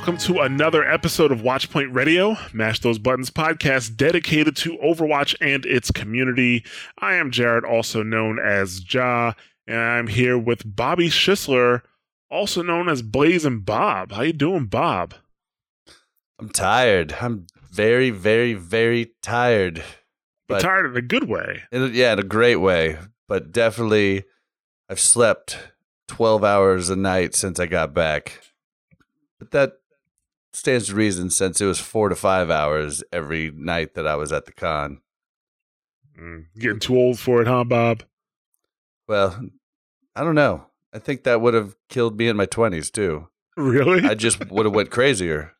Welcome to another episode of Watchpoint Radio, Mash Those Buttons podcast dedicated to Overwatch and its community. I am Jared, also known as Ja, and I'm here with Bobby Schisler, also known as Blaze and Bob. How you doing, Bob? I'm tired. I'm very, very, very tired. But tired in a good way. in a- yeah, in a great way. But definitely, I've slept 12 hours a night since I got back. But that stands to reason since it was four to five hours every night that I was at the con. Mm, getting too old for it, huh, Bob? Well, I don't know. I think that would have killed me in my 20s too. Really? I just would have went crazier.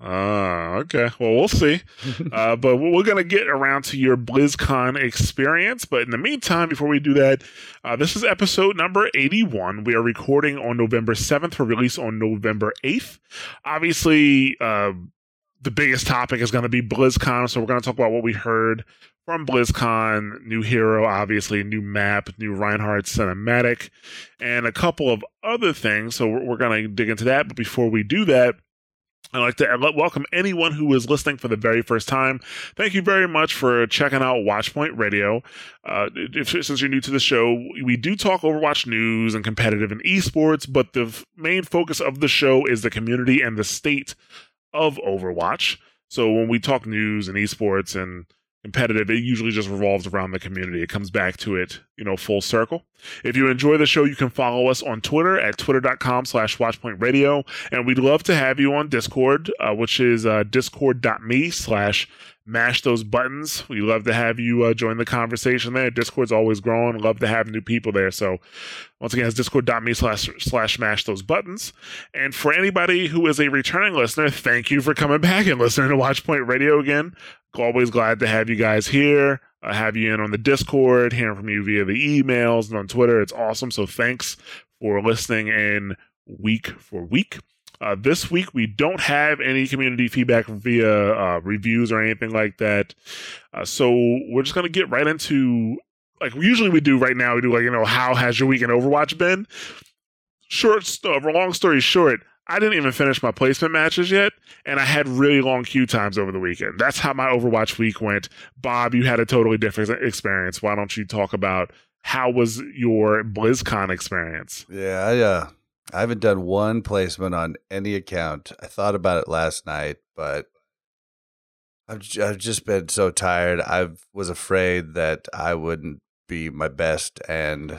Ah, okay. Well, we'll see. uh, but we're going to get around to your BlizzCon experience. But in the meantime, before we do that, uh, this is episode number 81. We are recording on November 7th for release on November 8th. Obviously, uh, the biggest topic is going to be BlizzCon. So we're going to talk about what we heard from BlizzCon, new hero, obviously, new map, new Reinhardt cinematic, and a couple of other things. So we're, we're going to dig into that. But before we do that, I'd like to uh, welcome anyone who is listening for the very first time. Thank you very much for checking out Watchpoint Radio. Uh, if, since you're new to the show, we do talk Overwatch news and competitive and esports, but the f- main focus of the show is the community and the state of Overwatch. So when we talk news and esports and competitive, it usually just revolves around the community. It comes back to it, you know, full circle. If you enjoy the show, you can follow us on Twitter at twitter.com slash watchpointradio. And we'd love to have you on Discord, uh, which is uh, discord.me slash mash those buttons. We'd love to have you uh, join the conversation there. Discord's always growing. Love to have new people there. So once again, it's discord.me slash slash mash those buttons. And for anybody who is a returning listener, thank you for coming back and listening to Watchpoint Radio again. Always glad to have you guys here. Uh, have you in on the Discord, hearing from you via the emails and on Twitter. It's awesome. So thanks for listening in week for week. Uh, this week we don't have any community feedback via uh, reviews or anything like that. Uh, so we're just gonna get right into like usually we do right now. We do like you know how has your week in Overwatch been? Short, st- long story short, I didn't even finish my placement matches yet, and I had really long queue times over the weekend. That's how my Overwatch week went. Bob, you had a totally different experience. Why don't you talk about how was your BlizzCon experience? Yeah, I uh I haven't done one placement on any account. I thought about it last night, but I've I've just been so tired. I was afraid that I wouldn't be my best, and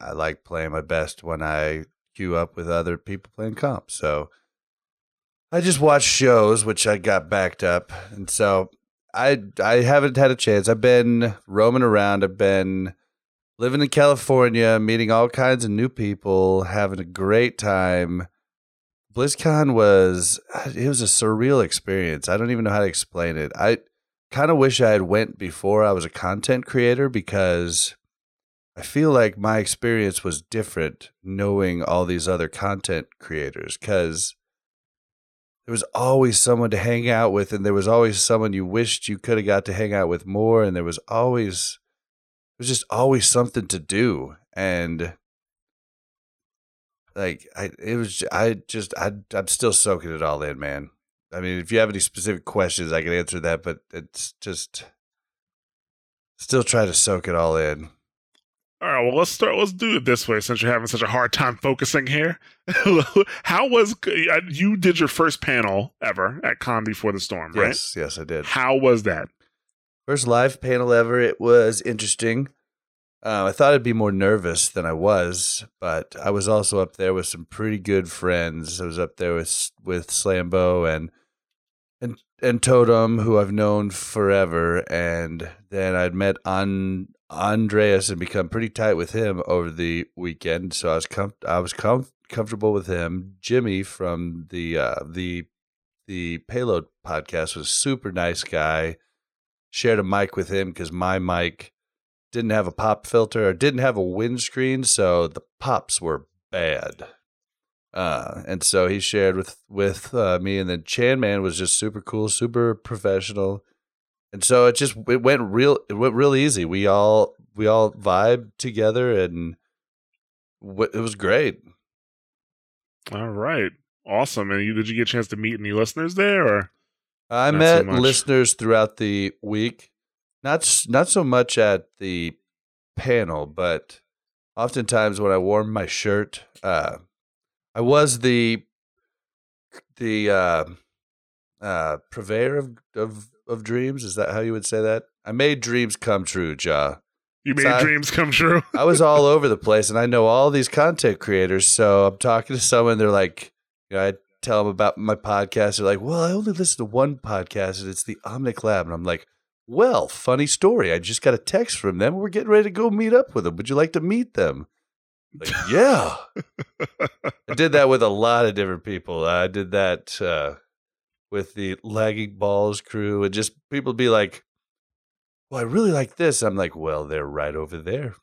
I like playing my best when I queue up with other people playing comp. So I just watched shows, which I got backed up, and so I I haven't had a chance. I've been roaming around. I've been living in California, meeting all kinds of new people, having a great time. BlizzCon was uh, it was a surreal experience. I don't even know how to explain it. I kind of wish I had went before I was a content creator because I feel like my experience was different knowing all these other content creators cuz there was always someone to hang out with and there was always someone you wished you could have got to hang out with more and there was always there's just always something to do and like I it was I just I I'm still soaking it all in, man. I mean, if you have any specific questions, I can answer that, but it's just still try to soak it all in. All right, well, let's start. Let's do it this way since you're having such a hard time focusing here. How was uh, you did your first panel ever at Con Before the Storm, right? Yes, yes, I did. How was that? First live panel ever. It was interesting. Uh, I thought I'd be more nervous than I was, but I was also up there with some pretty good friends. I was up there with with Slambo and and and Totem, who I've known forever, and then I'd met on Andreas and become pretty tight with him over the weekend. So I was com- I was com- comfortable with him. Jimmy from the uh, the the Payload podcast was a super nice guy. Shared a mic with him because my mic didn't have a pop filter or didn't have a windscreen, so the pops were bad. Uh, and so he shared with with uh, me, and then Chan Man was just super cool, super professional, and so it just it went real it went real easy. We all we all vibed together, and w- it was great. All right. Awesome. And you, did you get a chance to meet any listeners there? Or I Not met listeners throughout the week, not not so much at the panel, but oftentimes when I wore my shirt, uh, I was the the uh, uh, purveyor of, of of dreams. Is that how you would say that? I made dreams come true, Ja. you made So I- dreams come true? I was all over the place, and I know all these content creators. So I'm talking to someone. They're like, you know, I tell them about my podcast. They're like, "Well, I only listen to one podcast, and it's the Omnic Lab." And I'm like, "Well, funny story. I just got a text from them. We're getting ready to go meet up with them. Would you like to meet them?" Like, yeah. I did that with a lot of different people. I did that uh, with the Lagging Balls crew, and just people be like, "Well, I really like this." I'm like, "Well, they're right over there."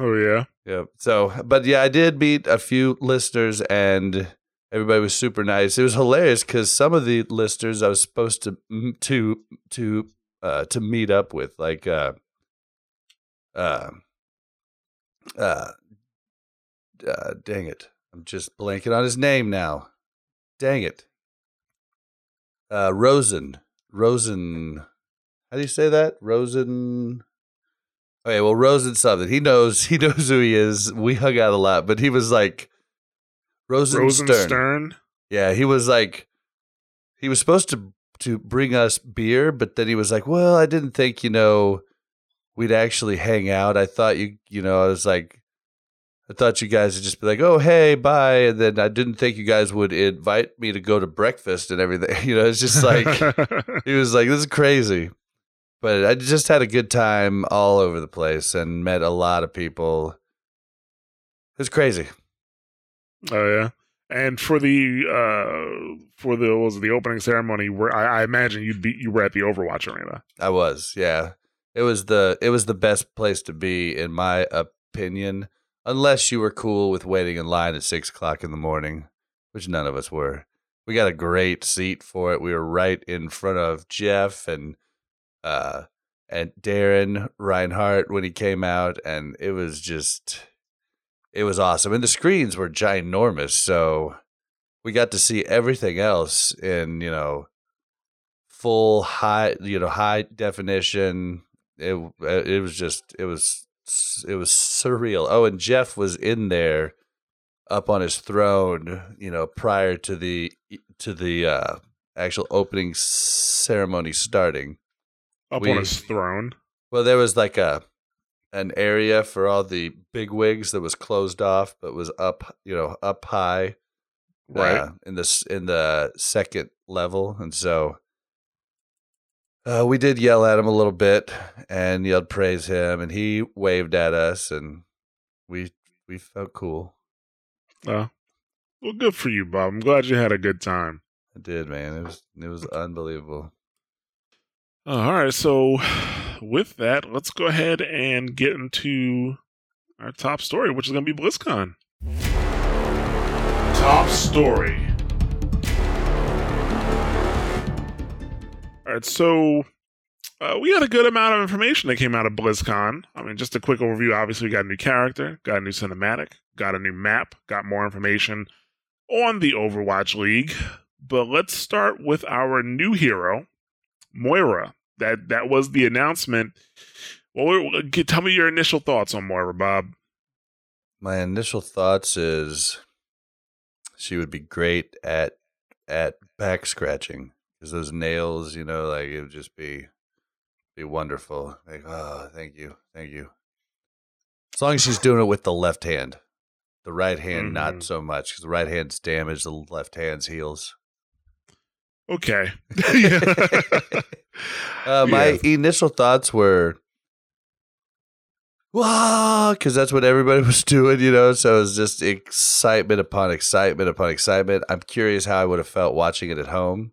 oh, yeah. Yeah. So, but yeah, I did meet a few listeners, and everybody was super nice. It was hilarious because some of the listeners I was supposed to to to uh, to meet up with, like uh, uh, uh, uh, dang it, I'm just blanking on his name now. Dang it, uh, Rosen, Rosen. How do you say that? Rosen. Okay, well, Rosen something. He knows. He knows who he is. We hung out a lot, but he was like Rosen, Rosenstern. Stern. Yeah, he was like he was supposed to to bring us beer, but then he was like, "Well, I didn't think you know we'd actually hang out. I thought you you know I was like I thought you guys would just be like, "Oh, hey, bye," and then I didn't think you guys would invite me to go to breakfast and everything. You know, it's just like he was like, "This is crazy," but I just had a good time all over the place and met a lot of people. It was crazy. Oh yeah. And for the uh for the was it, the opening ceremony where I, I imagine you'd be you were at the Overwatch arena. I was, yeah. It was the it was the best place to be in my opinion, unless you were cool with waiting in line at six o'clock in the morning, which none of us were. We got a great seat for it. We were right in front of Jeff and uh and Darren Reinhardt when he came out, and it was just it was awesome. And the screens were ginormous, so we got to see everything else in, you know, full high you know high definition it it was just it was it was surreal oh and jeff was in there up on his throne you know prior to the to the uh actual opening ceremony starting Up We- on his throne. well there was like a an area for all the big wigs that was closed off but was up you know up high Right. uh, in this in the second level, and so uh, we did yell at him a little bit and yelled praise him, and he waved at us, and we we felt cool. Oh. Well good for you, Bob. I'm glad you had a good time. I did, man. It was it was unbelievable. Uh, all right, so with that, let's go ahead and get into our top story, which is going to be BlizzCon. Top story. All right, so uh, we had a good amount of information that came out of BlizzCon. I mean, just a quick overview. Obviously, we got a new character, got a new cinematic, got a new map, got more information on the Overwatch League. But let's start with our new hero, Moira. That that was the announcement. Well, we- we- tell me your initial thoughts on Moira, Bob. My initial thoughts is she would be great at at back scratching because those nails, you know, like it would just be be wonderful. Like, oh, thank you, thank you. As long as she's doing it with the left hand. The right hand, Mhm. not so much, because the right hand's damaged, the left hand's heals. Okay. Uh, my Yeah. initial thoughts were, wow, because that's what everybody was doing, you know. So it was just excitement upon excitement upon excitement. I'm curious how I would have felt watching it at home,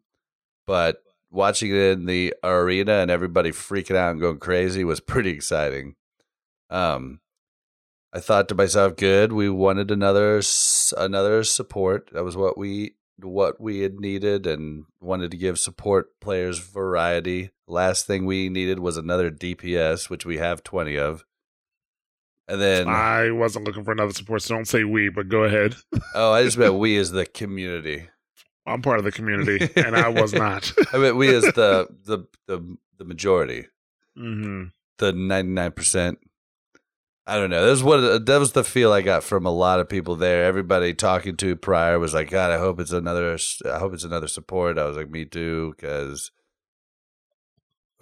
but watching it in the arena and everybody freaking out and going crazy was pretty exciting. Um, I thought to myself, good, we wanted another another support. That was what we what we had needed and wanted to give support players variety. Last thing we needed was another DPS, which we have 20 of. And then I wasn't looking for another support, so don't say we, but go ahead. oh, I just meant we as the community. I'm part of the community, and I was not. I meant we as the the the the majority. hmm the 99%. I don't know. That was what that was the feel I got from a lot of people there. Everybody talking to prior was like, "God, I hope it's another. I hope it's another support." I was like, "Me too," because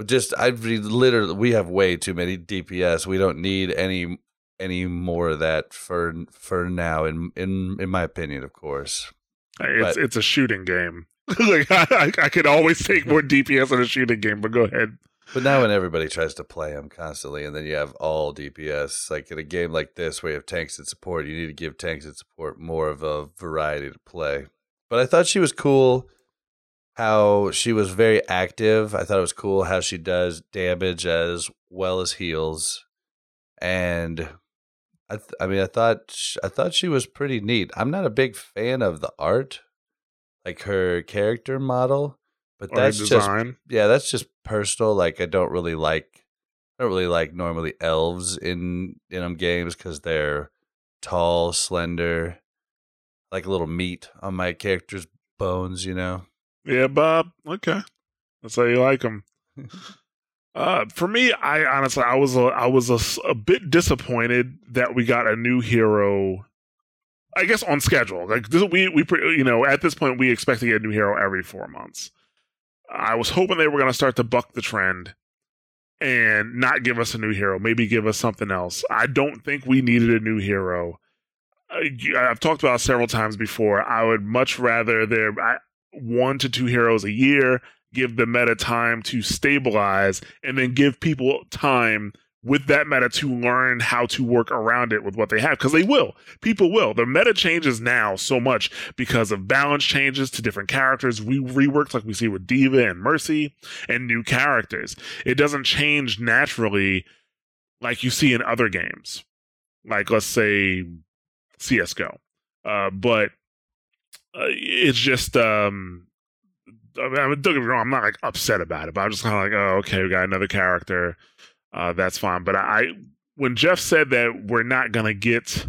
just I literally we have way too many DPS. We don't need any any more of that for for now. In in in my opinion, of course. It's But- it's a shooting game. like I, I, I could always take more DPS in a shooting game, but go ahead. But now when everybody tries to play them constantly, and then you have all DPS, like in a game like this where you have tanks and support, you need to give tanks and support more of a variety to play. But I thought she was cool how she was very active. I thought it was cool how she does damage as well as heals. And I th- I mean I thought sh- I thought she was pretty neat. I'm not a big fan of the art, like her character model, but that's just yeah, that's just personal. Like I don't really like I don't really like normally elves in in games because they're tall, slender, like a little meat on my character's bones. You know. Yeah, Bob. Okay, that's how you like them. Uh, for me, I honestly, I was a, I was a, a bit disappointed that we got a new hero. I guess on schedule. Like this, we we you know at this point we expect to get a new hero every four months. I was hoping they were going to start to buck the trend and not give us a new hero. Maybe give us something else. I don't think we needed a new hero. Uh, I've talked about several times before. I would much rather there one to two heroes a year give the meta time to stabilize and then give people time with that meta to learn how to work around it with what they have because they will. People will. The meta changes now so much because of balance changes to different characters. We reworked like we see with D.Va and mercy and new characters. It doesn't change naturally like you see in other games. Like let's say csgo uh, but uh, it's just um I mean, don't get me wrong, I'm not like upset about it, but I'm just kind of like, oh, okay, we got another character. Uh, that's fine. But I, when Jeff said that we're not gonna get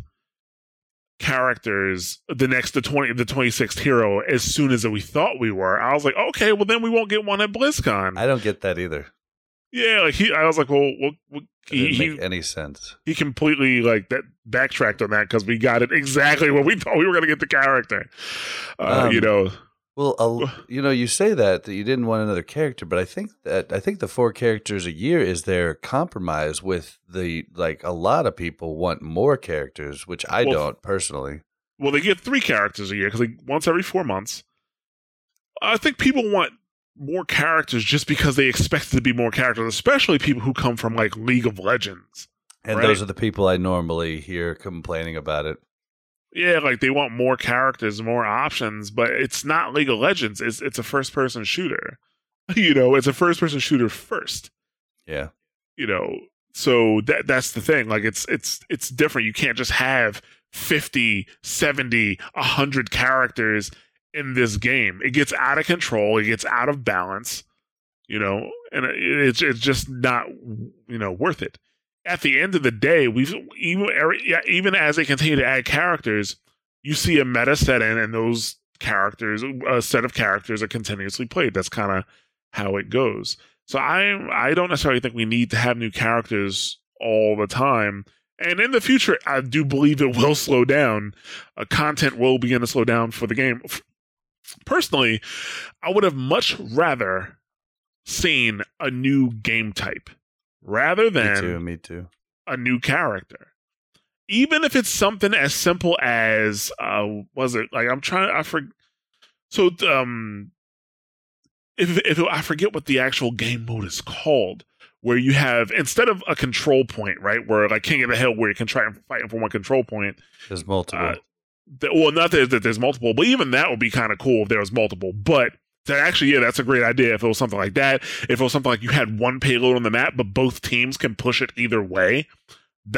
characters the next the 20 the 26th hero as soon as we thought we were i was like okay well then we won't get one at blizzcon I don't get that either. yeah like he i was like well, well, well he, didn't he, any sense. he completely like that backtracked on that because we got it exactly what we thought we were going to get the character uh, Um, you know Well, a, you know, you say that that you didn't want another character, but I think that I think the four characters a year is their compromise with the like a lot of people want more characters, which I Well, don't personally. well they get three characters a year because like once every four months i think people want more characters just because they expect to be more characters especially people who come from like league of legends And Right. those are the people I normally hear complaining about it. Yeah like they want more characters more options but it's not league of legends. It's it's a first person shooter. You know it's a first person shooter first. Yeah. you know so that that's the thing. Like it's it's it's different. You can't just have 50 70 100 characters in this game. It gets out of control. It gets out of balance you know and it- it's it's just not you know worth it at the end of the day we've even even as they continue to add characters you see a meta set in and those characters a set of characters are continuously played that's kind of how it goes so I I don't necessarily think we need to have new characters all the time. And in the future, I do believe it will slow down. Uh, content will begin to slow down for the game. Personally, I would have much rather seen a new game type rather than Me too. Me too. a new character. even if it's something as simple as uh was it like I'm trying I forget so um if if I forget what the actual game mode is called where you have instead of a control point right where like King of the Hill where you can try and fight for one control point There's multiple. uh, th- well not that, that there's multiple but even that would be kind of cool if there was multiple but that actually yeah that's a great idea if it was something like that if it was something like you had one payload on the map but both teams can push it either way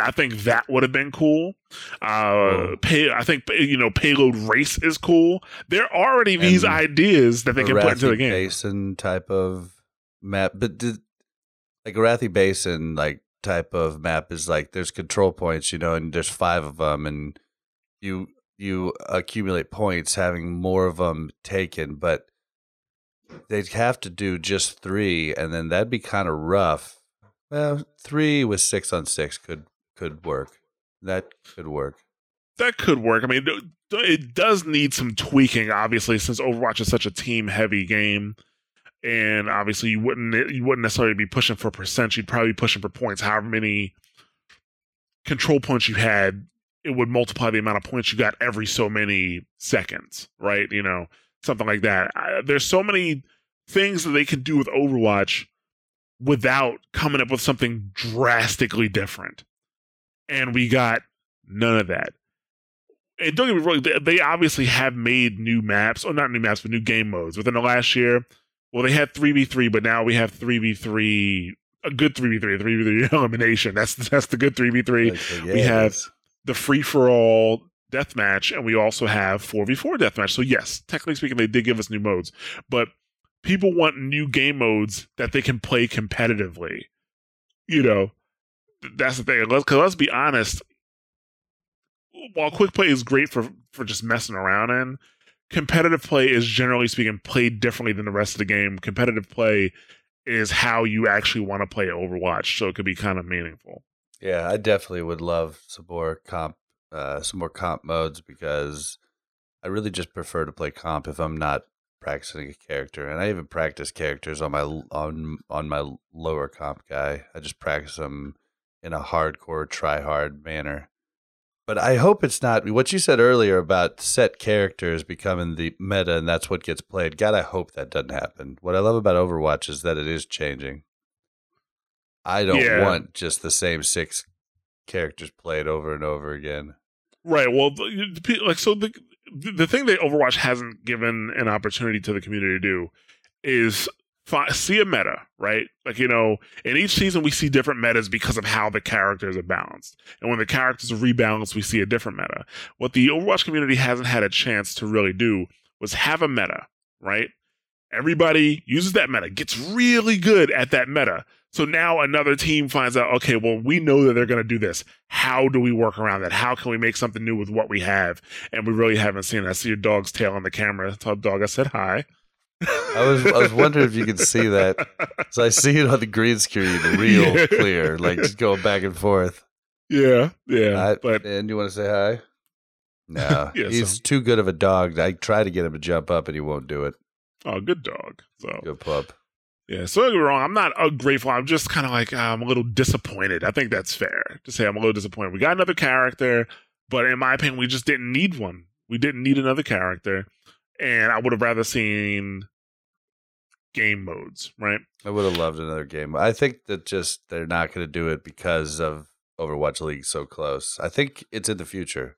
I think that would have been cool. Uh, pay, I think you know payload race is cool. There are already these ideas that they can put into the game. Basin type of map, but did, like Arathi Basin like type of map is like there's control points, you know, and there's five of them, and you you accumulate points having more of them taken, but they'd have to do just three, and then that'd be kind of rough. Well, three with six on six could could work. That could work. That could work. I mean, it does need some tweaking, obviously, since Overwatch is such a team heavy game. And obviously, you wouldn't you wouldn't necessarily be pushing for percent. You'd probably be pushing for points. However many control points you had, it would multiply the amount of points you got every so many seconds, right? You know, something like that. I, there's so many things that they can do with Overwatch without coming up with something drastically different. And we got none of that. And don't get me wrong, they- they obviously have made new maps, or not new maps, but new game modes within the last year. Well, they had 3v3, but now we have 3v3, a good 3v3, 3v3 elimination. That's that's the good 3v3 Like, we have- the free for all deathmatch, and we also have 4v4 deathmatch. So, yes, technically speaking, they did give us new modes, but people want new game modes that they can play competitively. You know, that's the thing. Let's, cause let's be honest. While quick play is great for for just messing around in, competitive play is generally speaking played differently than the rest of the game. Competitive play is how you actually want to play Overwatch, so it could be kind of meaningful. Yeah, I definitely would love some more comp, uh, some more comp modes because I really just prefer to play comp if I'm not practicing a character, and I even practice characters on my on on my lower comp guy. I just practice them in a hardcore, try hard manner. But I hope it's not what you said earlier about set characters becoming the meta, and that's what gets played. God, I hope that doesn't happen. What I love about Overwatch is that it is changing. I don't Yeah. want just the same six characters played over and over again. Right. Well, like so the the thing that Overwatch hasn't given an opportunity to the community to do is fi- see a meta, right? Like you know, in each season we see different metas because of how the characters are balanced, and when the characters are rebalanced, we see a different meta. What the Overwatch community hasn't had a chance to really do was have a meta, right? Everybody uses that meta, gets really good at that meta. So now another team finds out, okay, well, we know that they're going to do this. How do we work around that? How can we make something new with what we have? And we really haven't seen it. I see your dog's tail on the camera. Tell the dog I said hi. I was I was wondering if you could see that. So I see it on the green screen, real Yeah. clear, like just going back and forth. yeah, yeah. I- but and you want to say hi? No, Yeah, he's so- too good of a dog. I try to get him to jump up, and he won't do it. oh, good dog. So Good pup. Yeah. So don't get me wrong. I'm not uh, grateful. I'm just kind of like uh, I'm a little disappointed. I think that's fair to say I'm a little disappointed. We got another character, but in my opinion, we just didn't need one. We didn't need another character, and I would have rather seen game modes, right? I would have loved another game. I think that just they're not going to do it because of Overwatch League so close. I think it's in the future.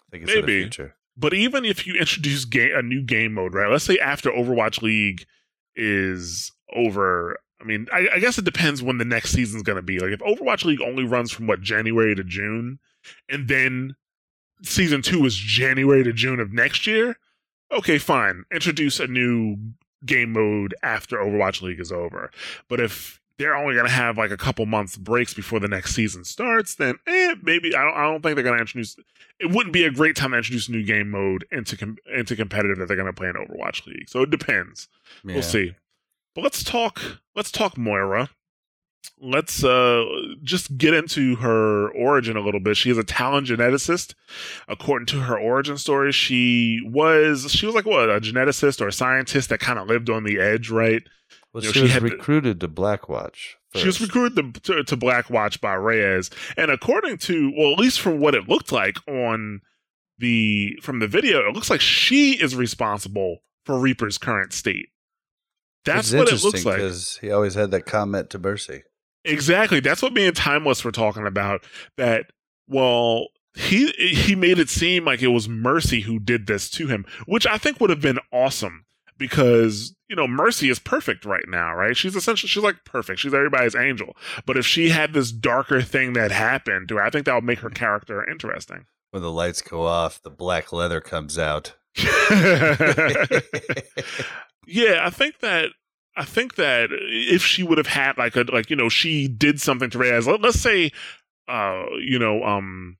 I think it's in the Maybe. future. But even if you introduce game, a new game mode, right? Let's say after Overwatch League is over. I mean, I, I guess it depends when the next season's going to be. Like, if Overwatch League only runs from what January to June, and then season two is January to June of next year, okay, fine. Introduce a new game mode after Overwatch League is over. But if they're only going to have like a couple months breaks before the next season starts, then eh, maybe I don't. I don't think they're going to introduce. It wouldn't be a great time to introduce a new game mode into com- into competitive that they're going to play in Overwatch League. So it depends. Yeah. We'll see. But let's talk. Let's talk Moira. Let's uh just get into her origin a little bit. She is a talent geneticist. According to her origin story, she was she was like what a geneticist or a scientist that kind of lived on the edge, right? Well, You know, she, she was recruited to Blackwatch She was recruited to, to, to Black Watch by Reyes, and according to, well, at least from what it looked like on the from the video, it looks like she is responsible for Reaper's current state. That's It's what it looks like. because he always had that comment to Mercy. Exactly. That's what me and Timeless were talking about. That well, he he made it seem like it was Mercy who did this to him, which I think would have been awesome because you know Mercy is perfect right now, right? She's essentially she's like perfect. She's everybody's angel. But if she had this darker thing that happened to her, I think that would make her character interesting. When the lights go off, the black leather comes out. yeah, I think that I think that if she would have had like a like you know she did something to Reyes. Let, let's say, uh, you know, um,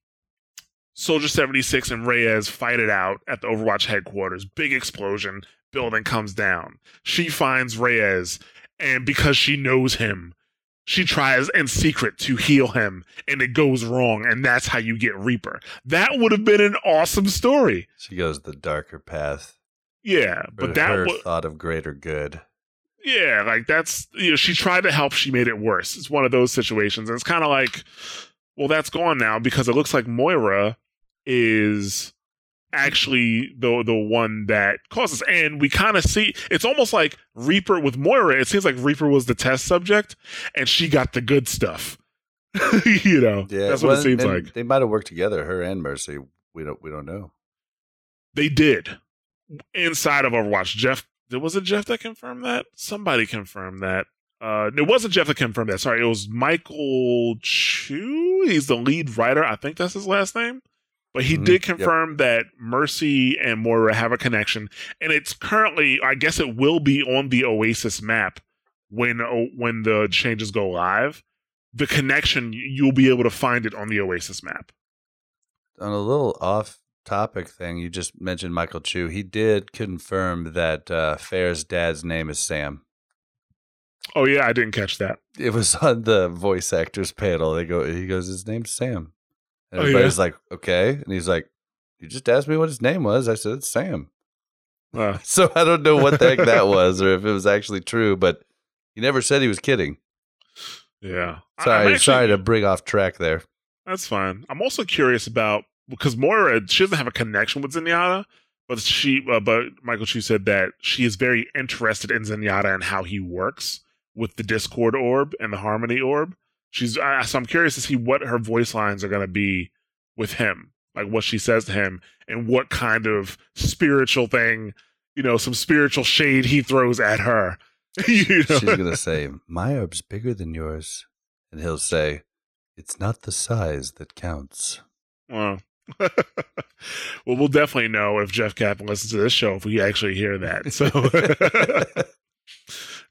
Soldier seventy six and Reyes fight it out at the Overwatch headquarters. Big explosion, building comes down. She finds Reyes, and because she knows him. She tries in secret to heal him, and it goes wrong, and that's how you get Reaper. That would have been an awesome story. she goes the darker path. Yeah, But but that her thought of greater good. Yeah, like that's you know, she tried to help, she made it worse. It's one of those situations. And it's kind of like, well, that's gone now because it looks like Moira is actually the the one that causes and we kind of see it's almost like Reaper with Moira, it seems like Reaper was the test subject and she got the good stuff. you know. Yeah, that's what well, it seems like. They might have worked together, her and Mercy. We don't. We don't know. They did inside of Overwatch. Jeff, there was it Jeff that confirmed that? Somebody confirmed that. Uh, it wasn't Jeff that confirmed that. Sorry, it was Michael Chu. He's the lead writer. I think that's his last name. But he Mhm, did yep. confirm that Mercy and Moira have a connection, and it's currently, I guess, it will be on the Oasis map when oh, when the changes go live. The connection, you'll be able to find it on the Oasis map. On a little off-topic thing, you just mentioned Michael Chu. He did confirm that uh, Pharah's dad's name is Sam. Oh yeah, I didn't catch that. It was on the voice actors panel. They go. He goes, "His name's Sam." And Oh, yeah? everybody's like, "Okay," and he's like, "You just asked me what his name was." I said, "It's Sam." So I don't know what the heck that was, or if it was actually true, but he never said he was kidding. yeah. Sorry, actually- sorry to bring off track there. That's fine. I'm also curious about because Moira she doesn't have a connection with Zenyatta, but she uh, but Michael Chu said that she is very interested in Zenyatta and how he works with the Discord orb and the Harmony orb. She's uh, so I'm curious to see what her voice lines are going to be with him, like what she says to him, and what kind of spiritual thing, you know, some spiritual shade he throws at her. you know? She's gonna say, "My orb's bigger than yours," and he'll say, "It's not the size that counts." Well, well, we'll definitely know if Jeff Kaplan listens to this show if we actually hear that. So,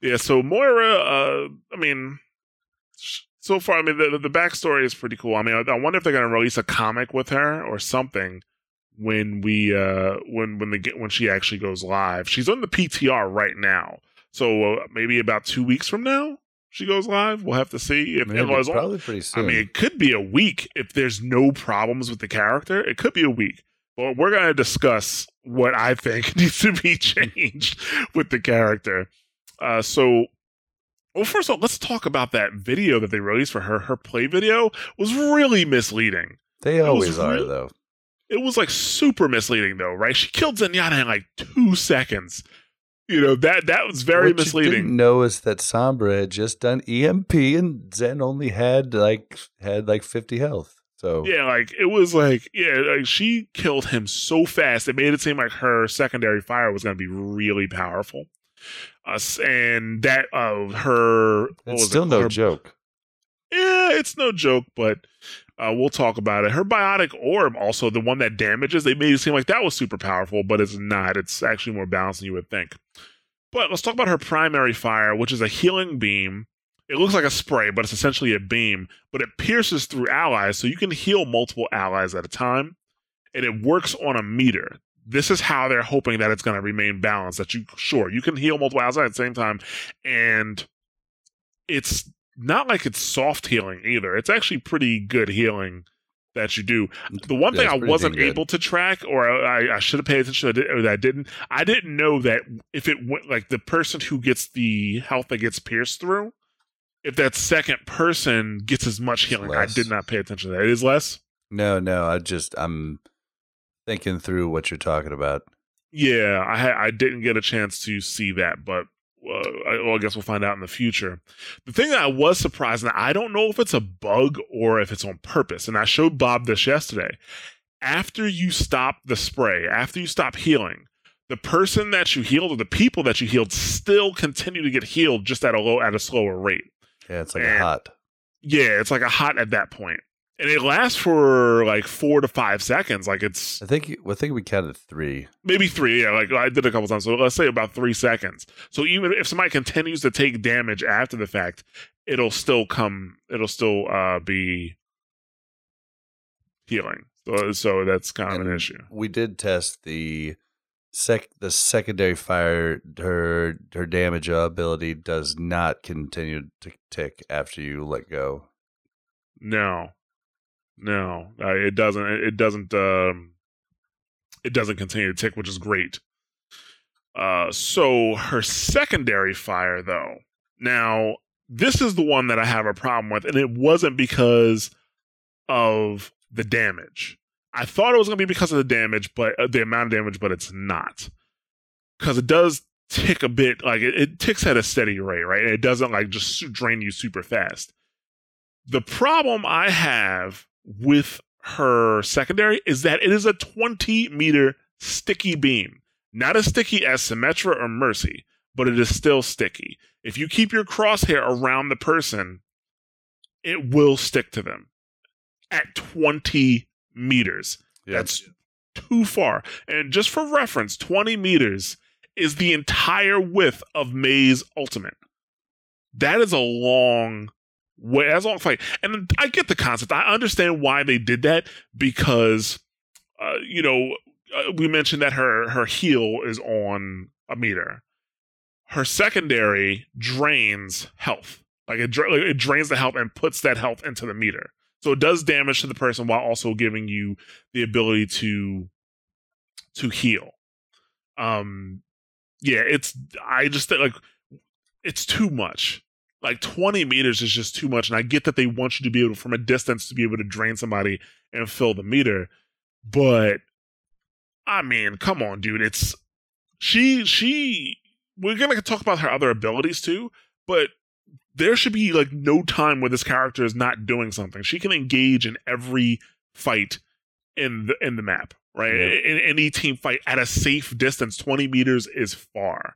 yeah. So Moira, uh, I mean, so far, I mean, the the backstory is pretty cool. I mean, I, I wonder if they're going to release a comic with her or something when we uh when when the get when she actually goes live. She's on the PTR right now, so uh, maybe about two weeks from now she goes live. We'll have to see if Maybe, as probably pretty soon. I mean, it could be a week if there's no problems with the character. It could be a week. But we're going to discuss what I think needs to be changed with the character. Uh, so, well, first of all, let's talk about that video that they released for her. Her play video was really misleading. they always are, real- though. It was like super misleading, though, right? She killed Zenyatta in like two seconds. You know that that was very what You misleading. didn't know is that Sombra had just done EMP, and Zen only had like had like fifty health. So Yeah, like it was like yeah, like she killed him so fast. It made it seem like her secondary fire was going to be really powerful. Uh, s- and that uh her it's still it? no Her- joke. Yeah, it's no joke, but uh, we'll talk about it. Her biotic orb, also the one that damages, they made it seem like that was super powerful, but it's not. It's actually more balanced than you would think. But let's talk about her primary fire, which is a healing beam. It looks like a spray, but it's essentially a beam, but it pierces through allies, so you can heal multiple allies at a time, and it works on a meter. This is how they're hoping that it's going to remain balanced. That you, sure, you can heal multiple allies at the same time, and it's not like it's soft healing either. It's actually pretty good healing that you do. The one Yeah, thing I wasn't good. able to track, or I, I should have paid attention to, or that I didn't, I didn't know that if it went like the person who gets the health that gets pierced through, if that second person gets as much healing. I did not pay attention to that. It is less. No, no, I just I'm thinking through what you're talking about. Yeah, I ha- I didn't get a chance to see that, but uh, I, well, I guess we'll find out in the future. The thing that I was surprised, and I don't know if it's a bug or if it's on purpose, and I showed Bob this yesterday. After you stop the spray, after you stop healing, the person that you healed or the people that you healed still continue to get healed just at a low at a slower rate. Yeah, it's like Man. a hot. Yeah, it's like a hot at that point. And it lasts for like four to five seconds. Like it's I think I think we counted three. maybe three. Yeah, like I did a couple times. So let's say about three seconds. So even if somebody continues to take damage after the fact, it'll still come. It'll still uh, be healing. So, so that's kind of an issue. We did test the sec the secondary fire. Her her damage ability does not continue to tick after you let go. No, no, uh, it doesn't. It doesn't. Um, it doesn't continue to tick, which is great. Uh, so her secondary fire, though. Now, this is the one that I have a problem with, and it wasn't because of the damage. I thought it was going to be because of the damage, but uh, the amount of damage, but it's not because it does tick a bit. Like it, it ticks at a steady rate, right? It doesn't like just drain you super fast. The problem I have with her secondary is that it is a 20 meter sticky beam. Not as sticky as Symmetra or Mercy, but it is still sticky. If you keep your crosshair around the person, it will stick to them at 20 meters. That's too far. And just for reference, 20 meters is the entire width of Mei's ultimate. That is a long way. That's a long fight. And I get the concept. I understand why they did that because, uh, you know, uh, we mentioned that her her heal is on a meter. Her secondary drains health. Like it, dra- like it drains the health and puts that health into the meter. So it does damage to the person while also giving you the ability to to heal. Um yeah, it's I just think like it's too much. Like 20 meters is just too much. And I get that they want you to be able from a distance to be able to drain somebody and fill the meter. But I mean, come on, dude. It's she she we're gonna talk about her other abilities too, but there should be like no time where this character is not doing something. She can engage in every fight in the in the map, right? Yeah. In any team fight at a safe distance, 20 meters is far.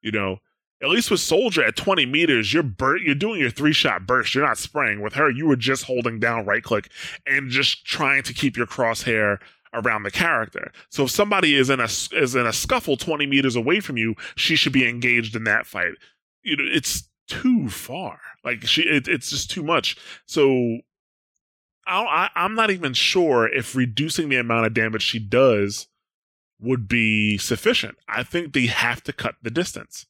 You know, at least with Soldier at 20 meters, you're bur- you're doing your three shot burst. You're not spraying. With her, you were just holding down right click and just trying to keep your crosshair around the character. So if somebody is in a is in a scuffle 20 meters away from you, she should be engaged in that fight. You know, it's too far. Like she, it, it's just too much. So I, I'm not even sure if reducing the amount of damage she does would be sufficient. I think they have to cut the distance.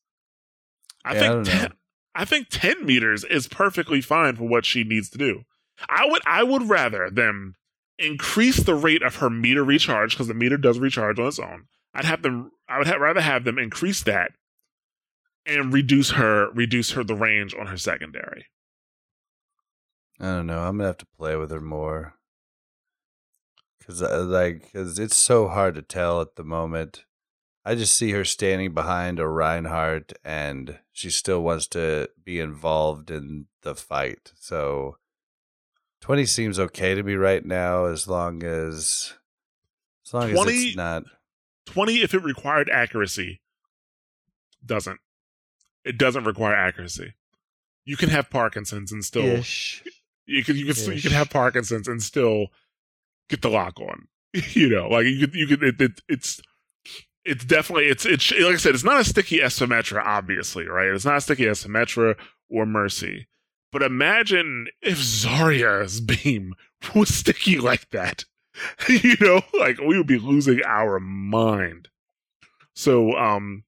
I Yeah, I think know. 10, I think 10 meters is perfectly fine for what she needs to do. I would I would rather them increase the rate of her meter recharge because the meter does recharge on its own. I'd have them I would ha- rather have them increase that and reduce her reduce her the range on her secondary. I don't know. I'm gonna have to play with her more because, uh, like, because it's so hard to tell at the moment. I just see her standing behind a Reinhardt, and she still wants to be involved in the fight. So, twenty seems okay to me right now, as long as, as long as 20 it's not. 20 if it required accuracy doesn't. It doesn't require accuracy. You can have Parkinson's and still Ish. you can you can still- you can have Parkinson's and still get the lock on. you know, like you could you could it, it, it's it's definitely it's it's like I said, it's not as sticky as Symmetra, obviously, right? It's not as sticky as Symmetra or Mercy. But imagine if Zarya's beam was sticky like that. you know, like we would be losing our mind. So, um,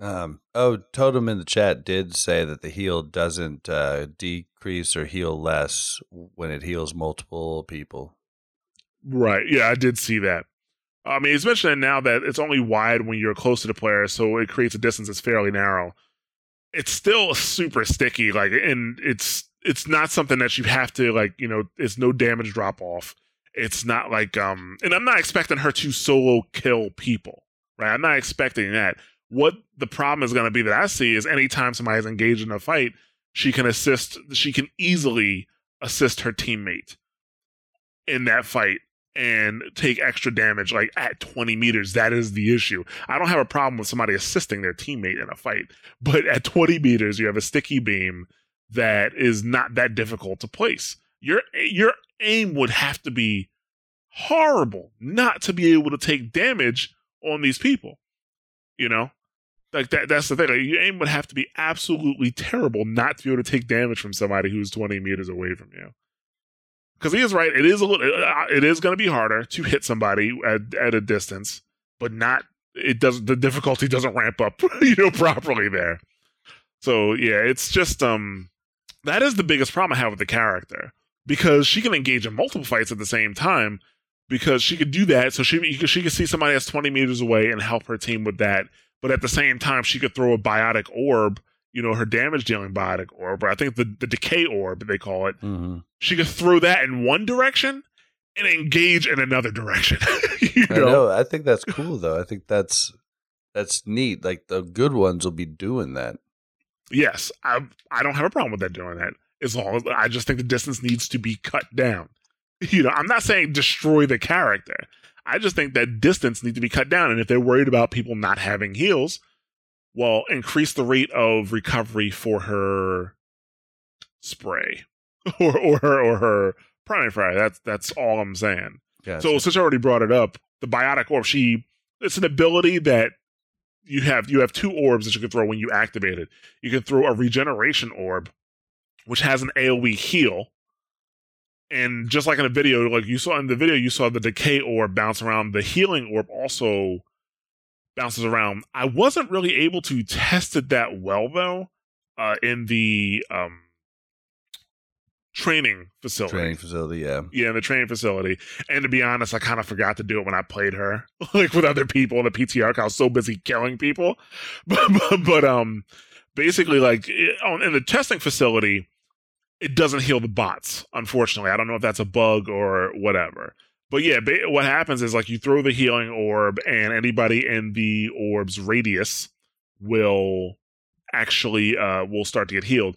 Um, oh, Totem in the chat did say that the heal doesn't uh, decrease or heal less when it heals multiple people. Right. Yeah, I did see that. I mean, it's mentioning now that it's only wide when you're close to the player, so it creates a distance that's fairly narrow. it's still super sticky. Like, and it's it's not something that you have to like. You know, it's no damage drop off. It's not like um, and I'm not expecting her to solo kill people, right? I'm not expecting that. What the problem is going to be that I see is anytime somebody's engaged in a fight, she can assist. She can easily assist her teammate in that fight and take extra damage like at 20 meters that is the issue. I don't have a problem with somebody assisting their teammate in a fight but at 20 meters you have a sticky beam that is not that difficult to place. Your your aim would have to be horrible not to be able to take damage on these people you know? Like that that's the thing like, your aim would have to be absolutely terrible not to be able to take damage from somebody who's 20 meters away from you because he is right. It is a little. uh, It is going to be harder to hit somebody at, at a distance, but not. It doesn't. The difficulty doesn't ramp up, you know, properly there. So yeah, it's just um, that is the biggest problem I have with the character because she can engage in multiple fights at the same time because she could do that. So she she could see somebody that's twenty meters away and help her team with that. But at the same time, she could throw a biotic orb, you know, her damage dealing biotic orb, or I think the the decay orb they call it Mm-hmm. she could throw that in one direction and engage in another direction. you I know? know. I think that's cool though. I think that's that's neat. Like the good ones will be doing that. Yes, I I don't have a problem with that doing that. As long as I just think the distance needs to be cut down. You know, I'm not saying destroy the character. I just think that distance needs to be cut down. And if they're worried about people not having heals, well, increase the rate of recovery for her spray or or her or her primary fire. That's that's all I'm saying. Gotcha. So since I already brought it up, the biotic orb, she it's an ability that you have you have two orbs that you can throw when you activate it. You can throw a regeneration orb, which has an AoE heal. And just like in the video, like you saw in the video, you saw the decay orb bounce around. The healing orb also bounces around. I wasn't really able to test it that well though, uh, in the um training facility. training facility. Yeah. Yeah, in the training facility. And to be honest, I kind of forgot to do it when I played her, like with other people in the PTR. I was so busy killing people. But, but, but um, basically, like it, on, in the testing facility, it doesn't heal the bots. Unfortunately, I don't know if that's a bug or whatever. But yeah, what happens is like you throw the healing orb, and anybody in the orb's radius will actually uh will start to get healed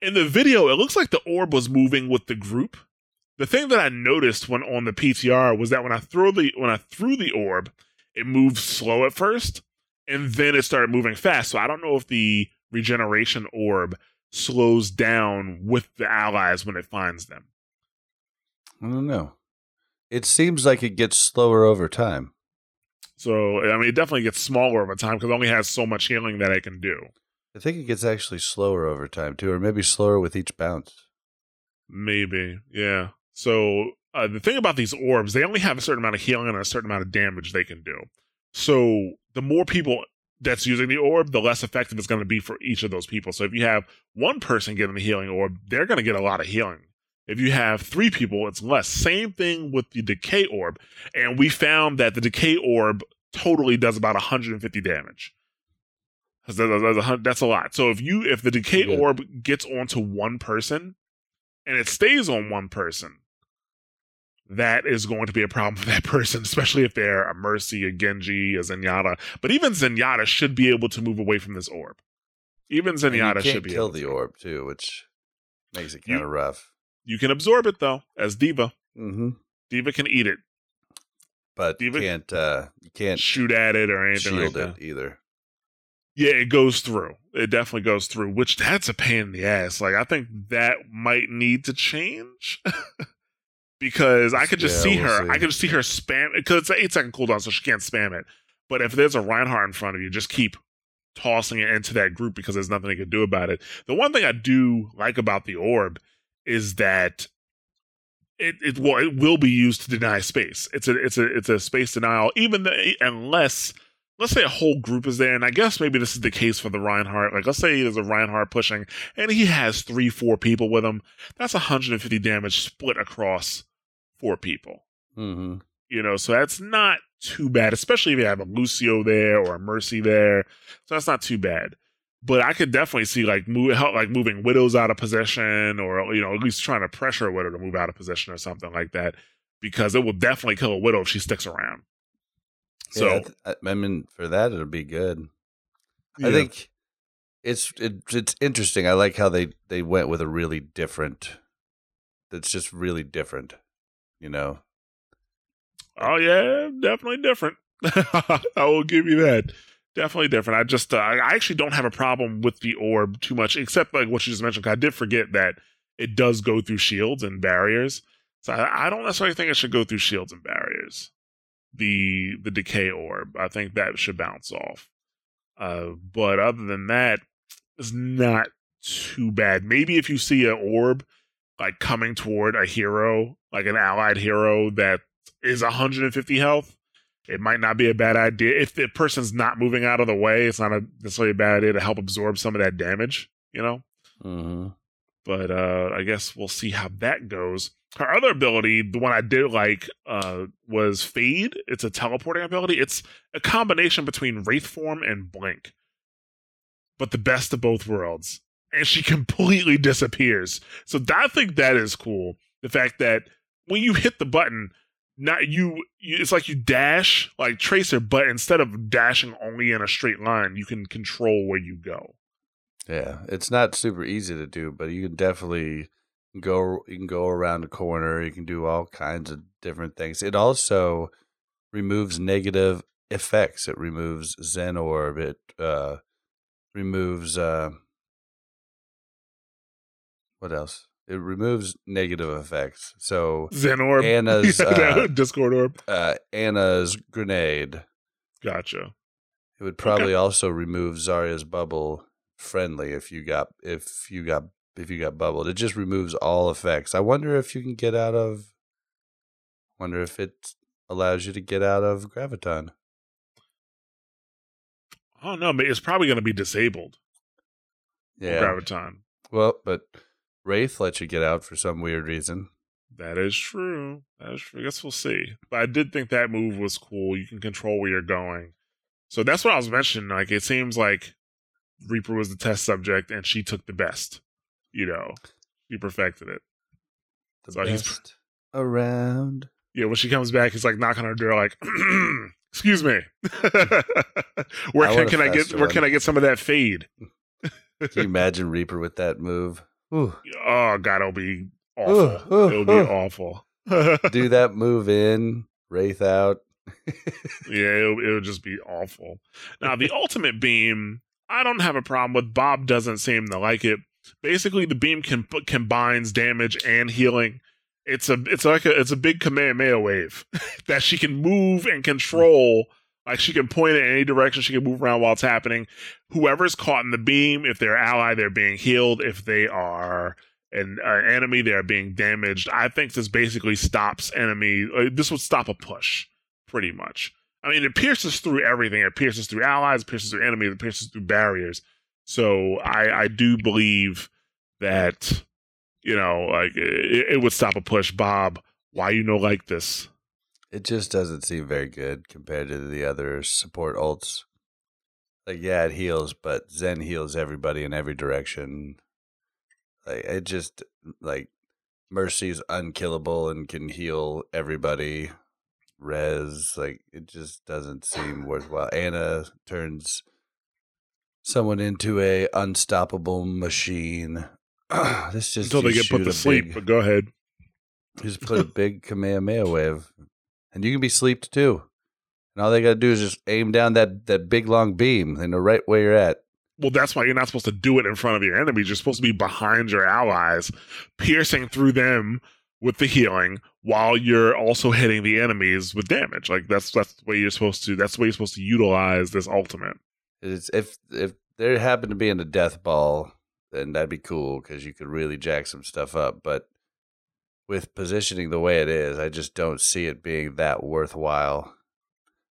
in the video, it looks like the orb was moving with the group. The thing that I noticed when on the PTR was that when I throw the when I threw the orb, it moved slow at first, and then it started moving fast. So I don't know if the regeneration orb slows down with the allies when it finds them. I don't know. It seems like it gets slower over time. So I mean, it definitely gets smaller over time because it only has so much healing that it can do. I think it gets actually slower over time too, or maybe slower with each bounce. Maybe, yeah. So uh, the thing about these orbs, they only have a certain amount of healing and a certain amount of damage they can do. So the more people that's using the orb, the less effective it's going to be for each of those people. So if you have one person getting the healing orb, they're going to get a lot of healing. If you have three people, it's less. Same thing with the decay orb, and we found that the decay orb totally does about 150 damage. That's, a that's a lot. So if you if the decay Yeah. orb gets onto one person, and it stays on one person, that is going to be a problem for that person, especially if they're a Mercy, a Genji, a Zenyatta. But even Zenyatta should be able to move away from this orb. Even Zenyatta should be kill able the orb too, which makes it You- kind of rough. You can absorb it though, as D.Va. Mm-hmm. D.Va can eat it, But D.Va can't uh, you can't shoot at it, or anything shield like it that. either. Yeah, it goes through. It definitely goes through, which that's a pain in the ass. Like I think that might need to change. because I could just Yeah, see we'll her. see. I could just see her spam because it's an eight second cooldown, so she can't spam it. But if there's a Reinhardt in front of you, just keep tossing it into that group because there's nothing they can do about it. The one thing I do like about the orb is that it it will it will be used to deny space. It's a it's a it's a space denial, even the, unless let's say a whole group is there, and I guess maybe this is the case for the Reinhardt. Like let's say there's a Reinhardt pushing, and he has three four people with him. That's 150 damage split across four people Mm-hmm. you know so that's not too bad especially if you have a lucio there or a mercy there so that's not too bad but I could definitely see like move help like moving widows out of position, or you know at least trying to pressure a widow to move out of position or something like that, because it will definitely kill a widow if she sticks around. So yeah, I th- I, I mean, for that it'll be good. I think it's it, it's interesting. I like how they they went with a really different. That's just really different, you know. Oh yeah, definitely different. I will give you that. Definitely different. I just, uh, I actually don't have a problem with the orb too much, except like what you just mentioned. I did forget that it does go through shields and barriers, so I, I don't necessarily think it should go through shields and barriers. The the decay orb, I think that should bounce off. Uh, but other than that, it's not too bad. Maybe if you see an orb like coming toward a hero, like an allied hero that is 150 health, it might not be a bad idea. If the person's not moving out of the way, it's not a, necessarily a bad idea to help absorb some of that damage, you know? Mm-hmm. But uh, I guess we'll see how that goes. Her other ability, the one I did like, uh, was Fade. It's a teleporting ability. It's a combination between Wraith form and Blink, but the best of both worlds. And she completely disappears. So I think that is cool. The fact that when you hit the button, not you, you it's like you dash like Tracer, but instead of dashing only in a straight line, you can control where you go. Yeah, it's not super easy to do, but you can definitely go. You can go around a corner. You can do all kinds of different things. It also removes negative effects. It removes Zen Orb. It uh, removes uh, what else? It removes negative effects. So Zen orb, Ana's, uh, Discord orb. uh, Ana's grenade. Gotcha. It would probably also remove Zarya's bubble friendly if you got if you got if you got bubbled. It just removes all effects. I wonder if you can get out of wonder if it allows you to get out of graviton. Oh no, but it's probably going to be disabled. Yeah. Graviton. Well, but Wraith let you get out for some weird reason. That is true. That is true. I guess we'll see. But I did think that move was cool. You can control where you're going. So that's what I was mentioning. Like it seems like Reaper was the test subject and she took the best. You know, she perfected it. The So best around. Yeah, when she comes back, he's like knocking on her door, like, "Excuse me, hmm. where I can, can I get where one. can I get some of that fade?" Can you imagine Reaper with that move? Ooh. Oh God, it'll be awful. Ooh, ooh, it'll be awful. Do that move in, Wraith out. Yeah, it'll, it'll just be awful. Now, the ultimate beam, I don't have a problem with. Bob doesn't seem to like it. Basically, the beam can combines damage and healing. It's a it's like a it's a big Kamehameha wave that she can move and control. Like she can point in any direction. She can move around while it's happening. Whoever's caught in the beam, if they're ally, they're being healed. If they are an uh, enemy, they're being damaged. I think this basically stops enemy. Uh, this would stop a push, pretty much. I mean, it pierces through everything. It pierces through allies, it pierces through enemies, it pierces through barriers. So I, I do believe that, you know, like it, it would stop a push. Bob, why you know like this? It just doesn't seem very good compared to the other support ults. Like, yeah, it heals, but Zen heals everybody in every direction. Like, it just like Mercy's unkillable and can heal everybody. Res, like, it just doesn't seem worthwhile. Ana turns someone into a unstoppable machine. this just Until they get put to sleep. big- But go ahead. just put a big Kamehameha wave, and you can be sleeped too. And all they got to do is just aim down that that big long beam and the right where you're at. Well, that's why you're not supposed to do it in front of your enemies. You're supposed to be behind your allies, piercing through them with the healing, while you're also hitting the enemies with damage. Like that's that's the way you're supposed to. That's the way you're supposed to utilize this ultimate. It's if if there happened to be in a death ball, then that'd be cool because you could really jack some stuff up. But with positioning the way it is, I just don't see it being that worthwhile.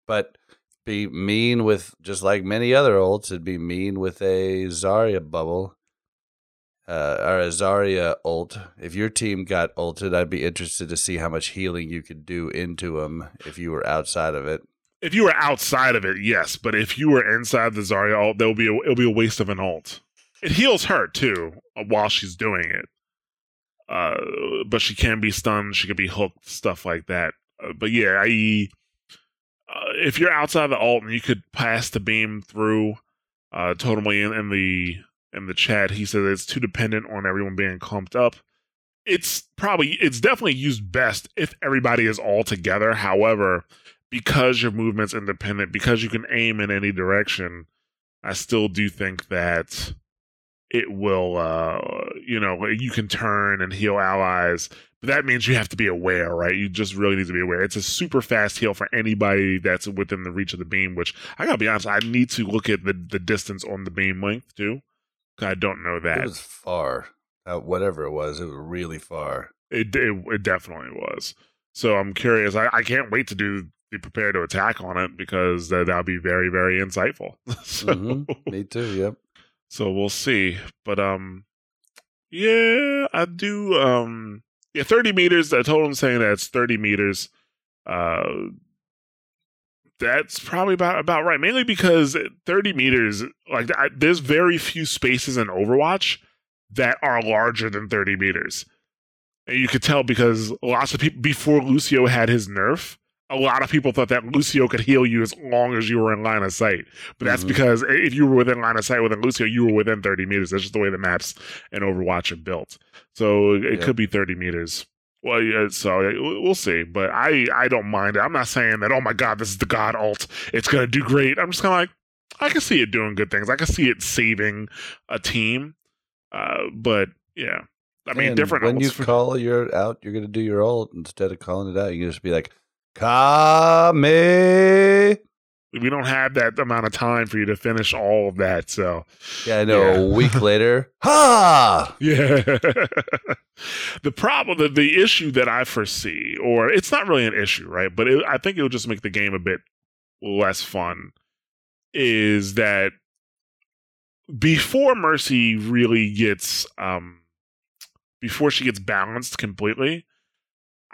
But be mean with just like many other ults, it'd be mean with a Zarya bubble. Uh, or a Zarya ult. If your team got ulted, I'd be interested to see how much healing you could do into them if you were outside of it. If you were outside of it, yes, but if you were inside the Zarya ult, there'll be a, it'll be a waste of an ult. It heals her too uh, while she's doing it, uh, but she can be stunned. She can be hooked, stuff like that. Uh, but yeah, I uh, if you're outside the alt and you could pass the beam through, uh, totally in, in the in the chat, he says it's too dependent on everyone being clumped up. It's probably it's definitely used best if everybody is all together. However, because your movement's independent, because you can aim in any direction, I still do think that it will uh you know you can turn and heal allies but that means you have to be aware right you just really need to be aware it's a super fast heal for anybody that's within the reach of the beam which i gotta be honest i need to look at the, the distance on the beam length too i don't know that It was far. Uh, whatever it was, it was really far. it, it, it definitely was so i'm curious I, I can't wait to do be prepared to attack on it because that, that'll be very very insightful so Mhm. Me too. Yep. So we'll see. But um yeah, I do um yeah, 30 meters. I told him saying that it's 30 meters. Uh that's probably about about right. Mainly because 30 meters, like I, there's very few spaces in Overwatch that are larger than 30 meters. And you could tell because lots of people before Lucio had his nerf, a lot of people thought that Lucio could heal you as long as you were in line of sight. But that's Mhm. because if you were within line of sight with Lucio, you were within 30 meters. That's just the way the maps in Overwatch are built. So it could be 30 meters. Well, yeah, so we'll we'll see. But I, I don't mind it. I'm not saying that, oh my God, this is the God alt. It's going to do great. I'm just kind of like, I can see it doing good things. I can see it saving a team. Uh, but yeah. I mean, And different When you for- call your out, you're gonna do your ult instead of calling it out. You can just be like, "Kame." we don't have that amount of time for you to finish all of that. So Yeah, I know. Yeah. A week later, ha! Yeah. the problem, the, the issue that I foresee, or it's not really an issue, right? But it, I think it'll just make the game a bit less fun, is that before Mercy really gets, um, before she gets balanced completely,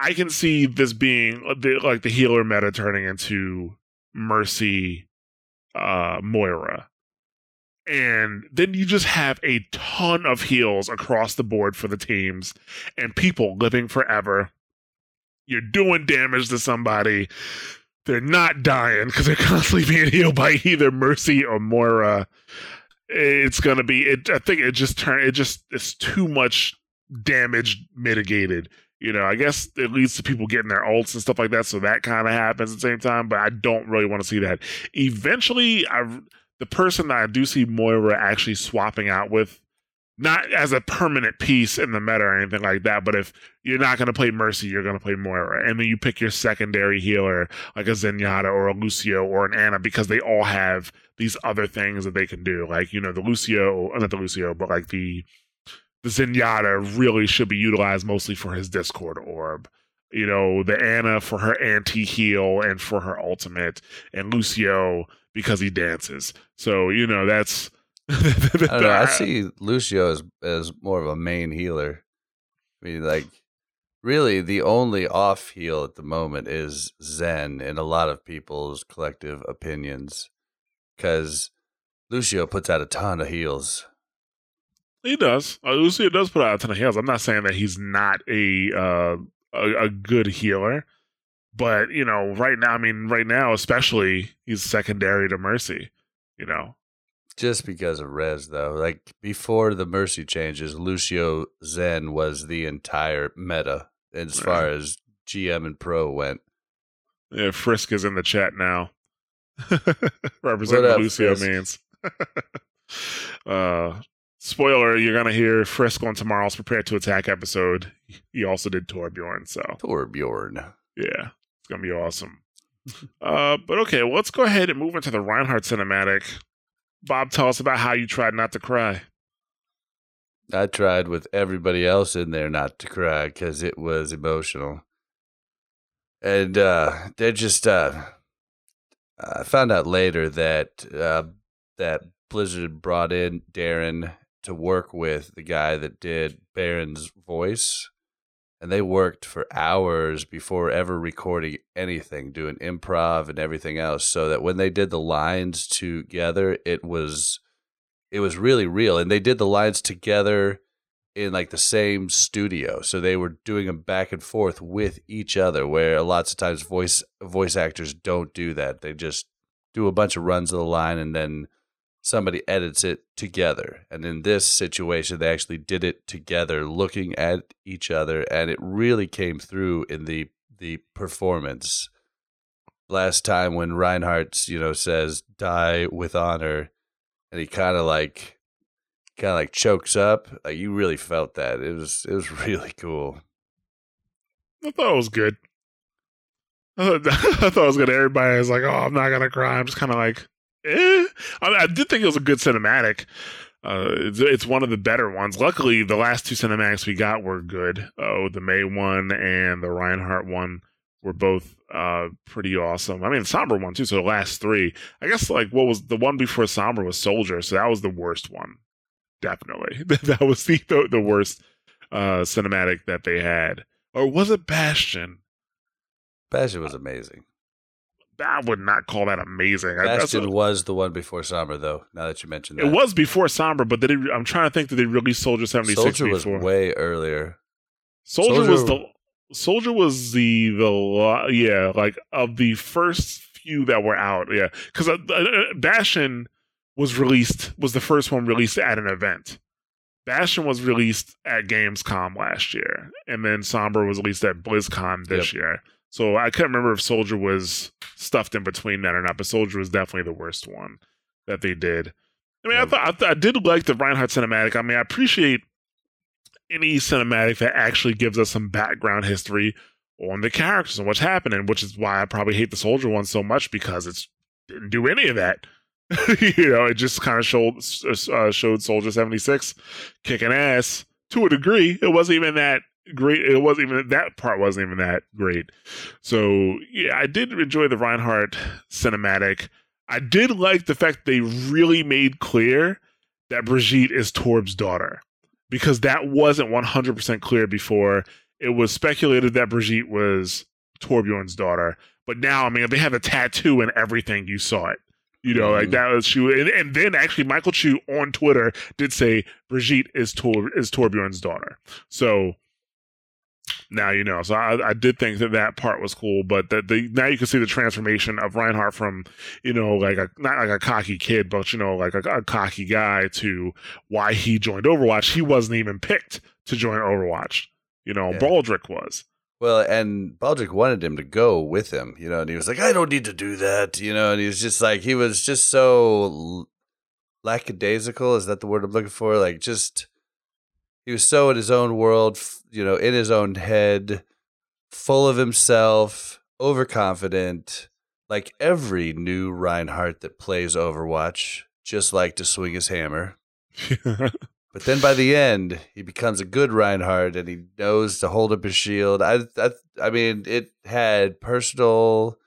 I can see this being uh, the, like the healer meta turning into Mercy, uh, Moira. And then you just have a ton of heals across the board for the teams and people living forever. You're doing damage to somebody. They're not dying because they're constantly being healed by either mercy or moira. It's gonna be it i think it just turn it just it's too much damage mitigated you know i guess it leads to people getting their ults and stuff like that so that kind of happens at the same time but i don't really want to see that eventually i the person that I do see Moira actually swapping out with, not as a permanent piece in the meta or anything like that, but if you're not going to play Mercy, you're going to play Moira. And then you pick your secondary healer, like a Zenyatta or a Lucio or an Ana, because they all have these other things that they can do. Like, you know, the Lucio, not the Lucio, but like the, the Zenyatta really should be utilized mostly for his Discord orb. You know, the Ana for her anti heal and for her ultimate, and Lucio because he dances. So you know that's. I don't know. I see Lucio as as more of a main healer. I mean, like, really, the only off heal at the moment is Zen in a lot of people's collective opinions, because Lucio puts out a ton of heals. He does. Uh, Lucio does put out a ton of heals. I'm not saying that he's not a uh, a, a good healer, but you know, right now, I mean, right now, especially, he's secondary to Mercy. You know, Just because of Res, though, like before the Mercy changes, Lucio Zen was the entire meta as Right. far as GM and Pro went. yeah, Frisk is in the chat now. Represent Lucio Frisk? means. uh, spoiler: You're gonna hear Frisk on tomorrow's Prepare to Attack episode. He also did Torbjorn, so Torbjorn. Yeah, it's gonna be awesome. uh, but okay, well, let's go ahead and move into the Reinhardt cinematic. Bob, tell us about how you tried not to cry. I tried with everybody else in there not to cry because it was emotional. And uh, they're just, uh, I found out later that uh, that Blizzard brought in Darin to work with the guy that did Baron's voice. and they worked for hours before ever recording anything, doing improv and everything else, so that when they did the lines together, it was it was really real, and they did the lines together in like the same studio, so they were doing them back and forth with each other. Where lots of times voice voice actors don't do that; they just do a bunch of runs of the line and then somebody edits it together. And in this situation, they actually did it together, looking at each other, and it really came through in the the performance. Last time when Reinhardt, you know, says "die with honor," and he kind of like kind of like chokes up. Like you really felt that. It was it was really cool. I thought it was good. I thought, I thought it was good. Everybody was like, "Oh, I'm not gonna cry." I'm just kind of like, eh. I, mean, I did think it was a good cinematic. Uh, it's, it's one of the better ones. Luckily, the last two cinematics we got were good. Oh, the Mei one and the Reinhardt one were both uh pretty awesome. I mean, Sombra one too. So the last three, I guess, like what was the one before Sombra was Soldier, so that was the worst one. Definitely, that was the the, the worst uh cinematic that they had. Or was it Bastion? Bastion was amazing. I would not call that amazing. I- that's Bastion a- was the one before Sombra, though. Now that you mentioned that, it was before Sombra, but did it, I'm trying to think that they released Soldier 76 Soldier was way earlier. Soldier, was the Soldier was the the yeah like of the first few that were out yeah because uh, uh, Bastion was released was the first one released at an event. Bastion was released at Gamescom last year, and then Sombra was released at BlizzCon this year. So I can't remember if Soldier was stuffed in between that or not, but Soldier was definitely the worst one that they did. I mean, I thought I, th- I did like the Reinhardt cinematic. I mean, I appreciate any cinematic that actually gives us some background history on the characters and what's happening, which is why I probably hate the Soldier one so much because it's didn't do any of that. you know, it just kind of showed uh, showed Soldier seventy six kicking ass to a degree. It wasn't even that great. It wasn't even that part wasn't even that great. So yeah, I did enjoy the Reinhardt cinematic. I did like the fact they really made clear that Brigitte is Torb's daughter because that wasn't 100% clear before. It was speculated that Brigitte was Torbjorn's daughter, but now, I mean, they have a tattoo and everything. You saw it. You know, like Mhm. that was she, and, and then actually Michael Chu on Twitter did say Brigitte is Tor is Torbjorn's daughter. So now you know. So I, I did think that that part was cool, but that the now you can see the transformation of Reinhardt from you know like a not like a cocky kid, but you know like a, a cocky guy to why he joined Overwatch. He wasn't even picked to join Overwatch. You know, Yeah. Balderich was. Well, and Balderich wanted him to go with him, you know, and he was like, I don't need to do that, you know, and he was just like, he was just so lackadaisical. Is that the word I'm looking for? Like, just, he was so in his own world, you know, in his own head, full of himself, overconfident, like every new Reinhardt that plays Overwatch, just like to swing his hammer. But then by the end, he becomes a good Reinhardt, and he knows to hold up his shield. I, I, I mean, it had personal,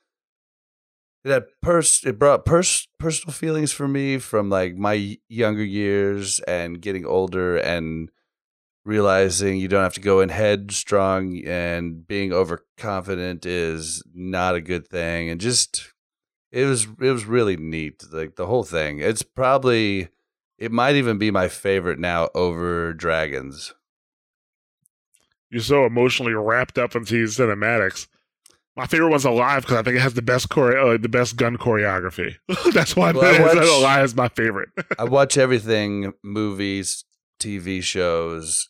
it had pers, it brought pers- personal feelings for me from like my younger years and getting older and realizing you don't have to go in headstrong and being overconfident is not a good thing. And just, it was, it was really neat. Like the whole thing. It's probably. It might even be my favorite now over Dragons. You're so emotionally wrapped up into these cinematics. My favorite one's Alive because I think it has the best chore- uh, the best gun choreography. That's why Well, I watch- Alive is my favorite. I watch everything movies, TV shows,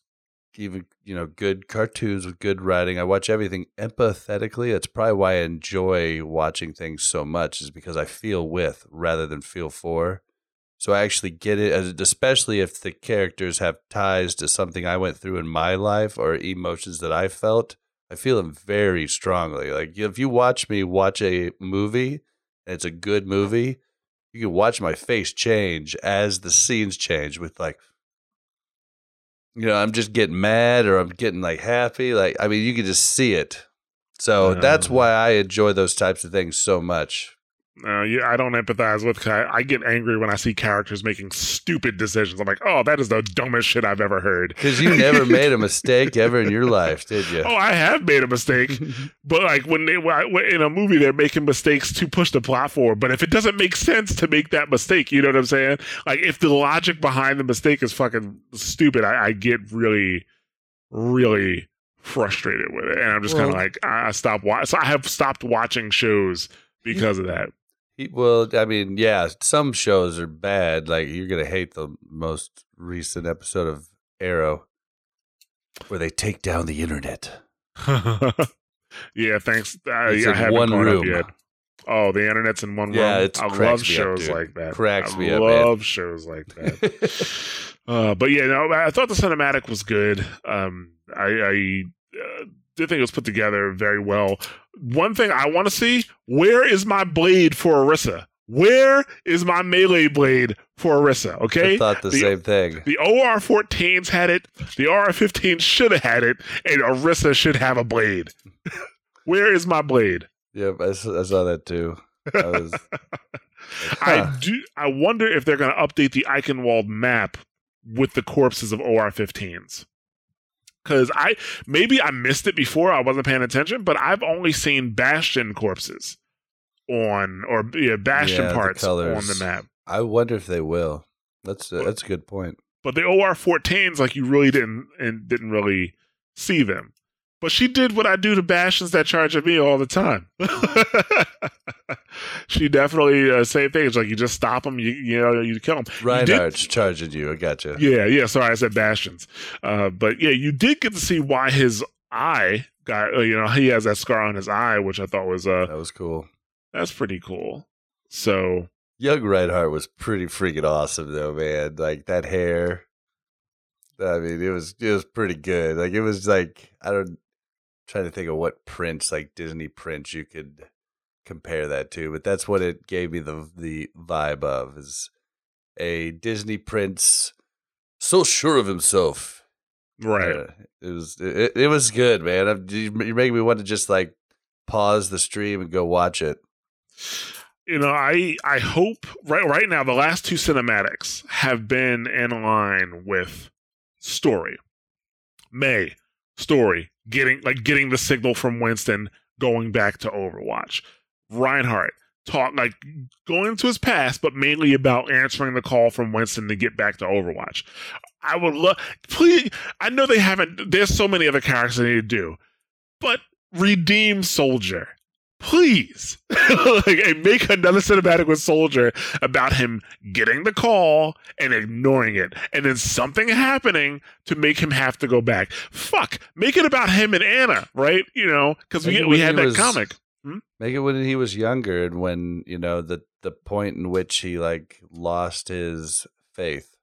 even, you know, good cartoons with good writing. I watch everything empathetically. That's probably why I enjoy watching things so much, is because I feel with rather than feel for. So I actually get it, especially if the characters have ties to something I went through in my life or emotions that I felt. I feel them very strongly. Like if you watch me watch a movie and it's a good movie, you can watch my face change as the scenes change with like you know, I'm just getting mad or I'm getting like happy. Like I mean you can just see it. So that's Uh. why I enjoy those types of things so much. Uh, yeah, I don't empathize with. I, I get angry when I see characters making stupid decisions. I'm like, oh, that is the dumbest shit I've ever heard. Because you never made a mistake ever in your life, did you? Oh, I have made a mistake, but like when they when- in a movie, they're making mistakes to push the plot forward. But if it doesn't make sense to make that mistake, you know what I'm saying? Like if the logic behind the mistake is fucking stupid, I, I get really, really frustrated with it, and I'm just kind of like, I I stop watching. So I have stopped watching shows because of that. Well, I mean, yeah, some shows are bad. Like you're gonna hate the most recent episode of Arrow, where they take down the internet. yeah, thanks. Uh, It's yeah, I in one up room. Oh, the internet's in one Yeah, room. it's I love up, shows dude. like that. Cracks I me up, man. love shows like that. uh, but yeah, no, I thought the cinematic was good. Um, I, I uh, did think it was put together very well. One thing I want to see: where is my blade for Orisa? Where is my melee blade for Orisa? Okay, I thought the, The- same thing. the OR-14s had it. The OR-15 should have had it, and Orisa should have a blade. Where is my blade? Yep, I saw, I saw that too. I was. I do. I wonder if they're going to update the Eichenwald map with the corpses of OR-15s. Because I maybe I missed it before. I wasn't paying attention, but I've only seen Bastion corpses on or yeah, Bastion Yeah, the parts on the map. I wonder if they will. That's a, that's a good point. But the OR-14s, like you really didn't and didn't really see them. But she did what I do to Bastions that charge at me all the time. she definitely uh, same thing. It's like you just stop them, you you know, you kill them. Reinhardt's charging you. I got you. Yeah, yeah. Sorry, I said Bastions. Uh, but yeah, you did get to see why his eye got. Uh, you know, he has that scar on his eye, which I thought was uh, That was cool. that's pretty cool. So Young Reinhardt was pretty freaking awesome though, man. Like that hair. I mean, it was it was pretty good. Like it was like I don't trying to think of what prince, like Disney prince, you could compare that to, but that's what it gave me the the vibe of is a Disney prince so sure of himself. right. Uh, it was it, it was good, man. I'm, you're making me want to just like pause the stream and go watch it. you know i i hope right right now the last two cinematics have been in line with story Mei story getting like getting the signal from winston going back to overwatch. Reinhardt talk like going into his past but mainly about answering the call from winston to get back to overwatch. I would love please i know they haven't there's so many other characters they need to do but redeem soldier please. Like make another cinematic with soldier about him getting the call and ignoring it. And then something happening to make him have to go back. Fuck. Make it about him and ana right? You know because we, we had that was- comic. Hmm? Make it when he was younger and when, you know, the the point in which he like lost his faith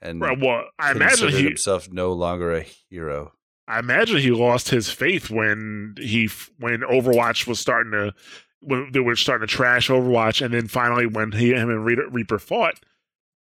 and right, well i imagine he himself no longer a hero. I imagine he lost his faith when he when Overwatch was starting to when they were starting to trash Overwatch, and then finally when he him and Reaper, Reaper fought,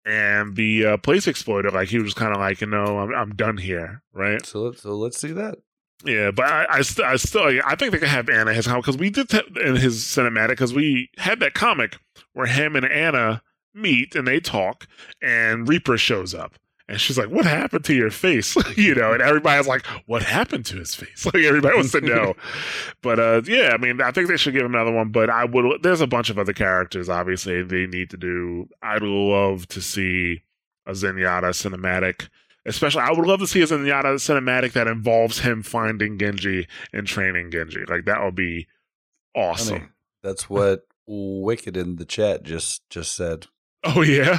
and the uh, place exploded, like he was kind of like, you know, I'm I'm done here, right? So let's so let's see that. Yeah, but I I, st- I still I think they could have Ana his because we did t- in his cinematic because we had that comic where him and Ana meet and they talk, and Reaper shows up. And she's like, "What happened to your face?" you know, and everybody's like, "What happened to his face?" Like everybody wants to know. but uh, yeah, I mean, I think they should give him another one. But I would. There's a bunch of other characters. Obviously, they need to do. I'd love to see a Zenyatta cinematic. Especially, I would love to see a Zenyatta cinematic that involves him finding Genji and training Genji. Like that would be awesome. Funny. That's what Wicked in the chat just just said. Oh yeah,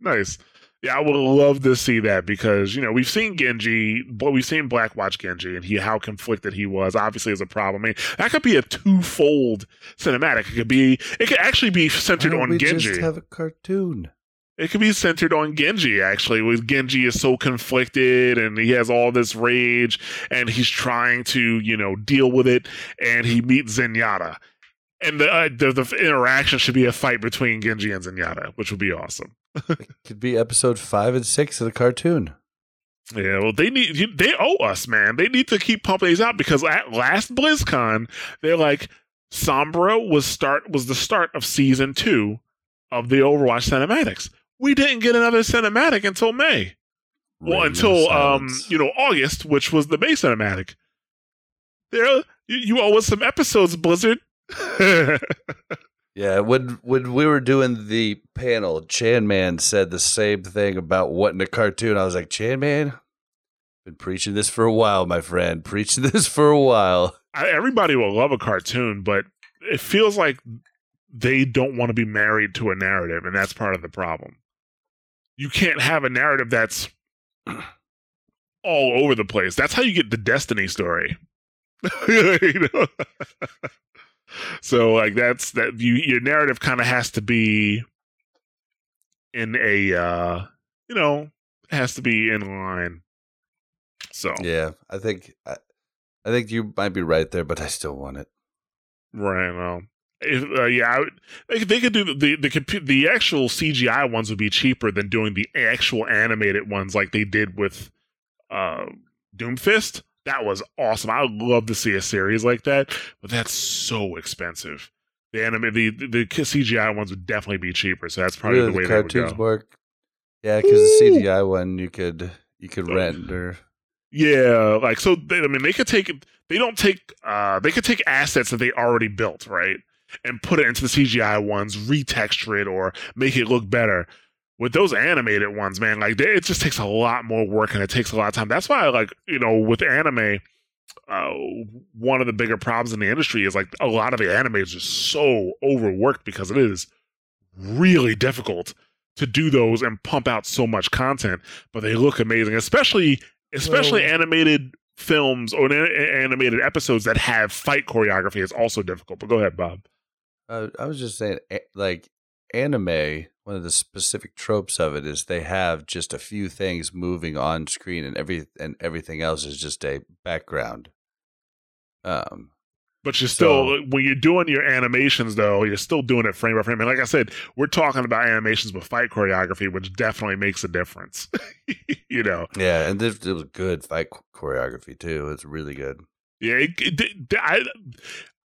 nice. Yeah, I would love to see that because you know we've seen Genji, but we've seen Black Watch Genji and he how conflicted he was. Obviously, is a problem. I mean, that could be a twofold cinematic. It could be, it could actually be centered on we Genji. just have a cartoon. It could be centered on Genji, actually, with Genji is so conflicted and he has all this rage and he's trying to, you know, deal with it. And he meets Zenyatta. And the, uh, the, the interaction should be a fight between Genji and Zenyatta, which would be awesome. Could be episode five and six of the cartoon. Yeah, well, they need they owe us, man. They need to keep pumping these out because at last BlizzCon, they're like, Sombra was start was the start of season two of the Overwatch cinematics. We didn't get another cinematic until May. Well, until um, you know, August, which was the Mei cinematic. There, you, you owe us some episodes, Blizzard. Yeah, when when we were doing the panel, Chan Man said the same thing about wanting a cartoon. I was like, Chan Man, been preaching this for a while, my friend. Preaching this for a while. I, everybody will love a cartoon, but it feels like they don't want to be married to a narrative, and that's part of the problem. You can't have a narrative that's all over the place. That's how you get the Destiny story. You know? so, like, that's that. You your narrative kind of has to be in a, uh you know, has to be in line. So, Yeah, I think I, I think you might be right there, but I still want it. Right. Well, if, uh, yeah, I would, they, could- they could do the the the, the actual CGI ones would be cheaper than doing the actual animated ones like they did with uh, Doomfist. That was awesome. I would love to see a series like that, but that's so expensive. The anime, the, the CGI ones would definitely be cheaper. So that's probably really, the way the cartoons go. work. Yeah, because the CGI one you could you could Oh. render. Yeah, like so. They, I mean, they could take. They don't take. uh They could take assets that they already built, right, and put it into the CGI ones, retexture it, or make it look better. With those animated ones, man, like they, it just takes a lot more work and it takes a lot of time. That's why, like you know, with anime, uh, one of the bigger problems in the industry is like a lot of the anime is just so overworked because it is really difficult to do those and pump out so much content, but they look amazing, especially especially animated films or animated episodes that have fight choreography is also difficult. But go ahead, Bob. Uh, I was just saying, like anime. One of the specific tropes of it is they have just a few things moving on screen, and every and everything else is just a background. Um, But you're still So- when you're doing your animations though, you're still doing it frame by frame. And like I said, we're talking about animations with fight choreography, which definitely makes a difference. you know, yeah, and this, it was good fight choreography too. It's really good. Yeah, it, it, I,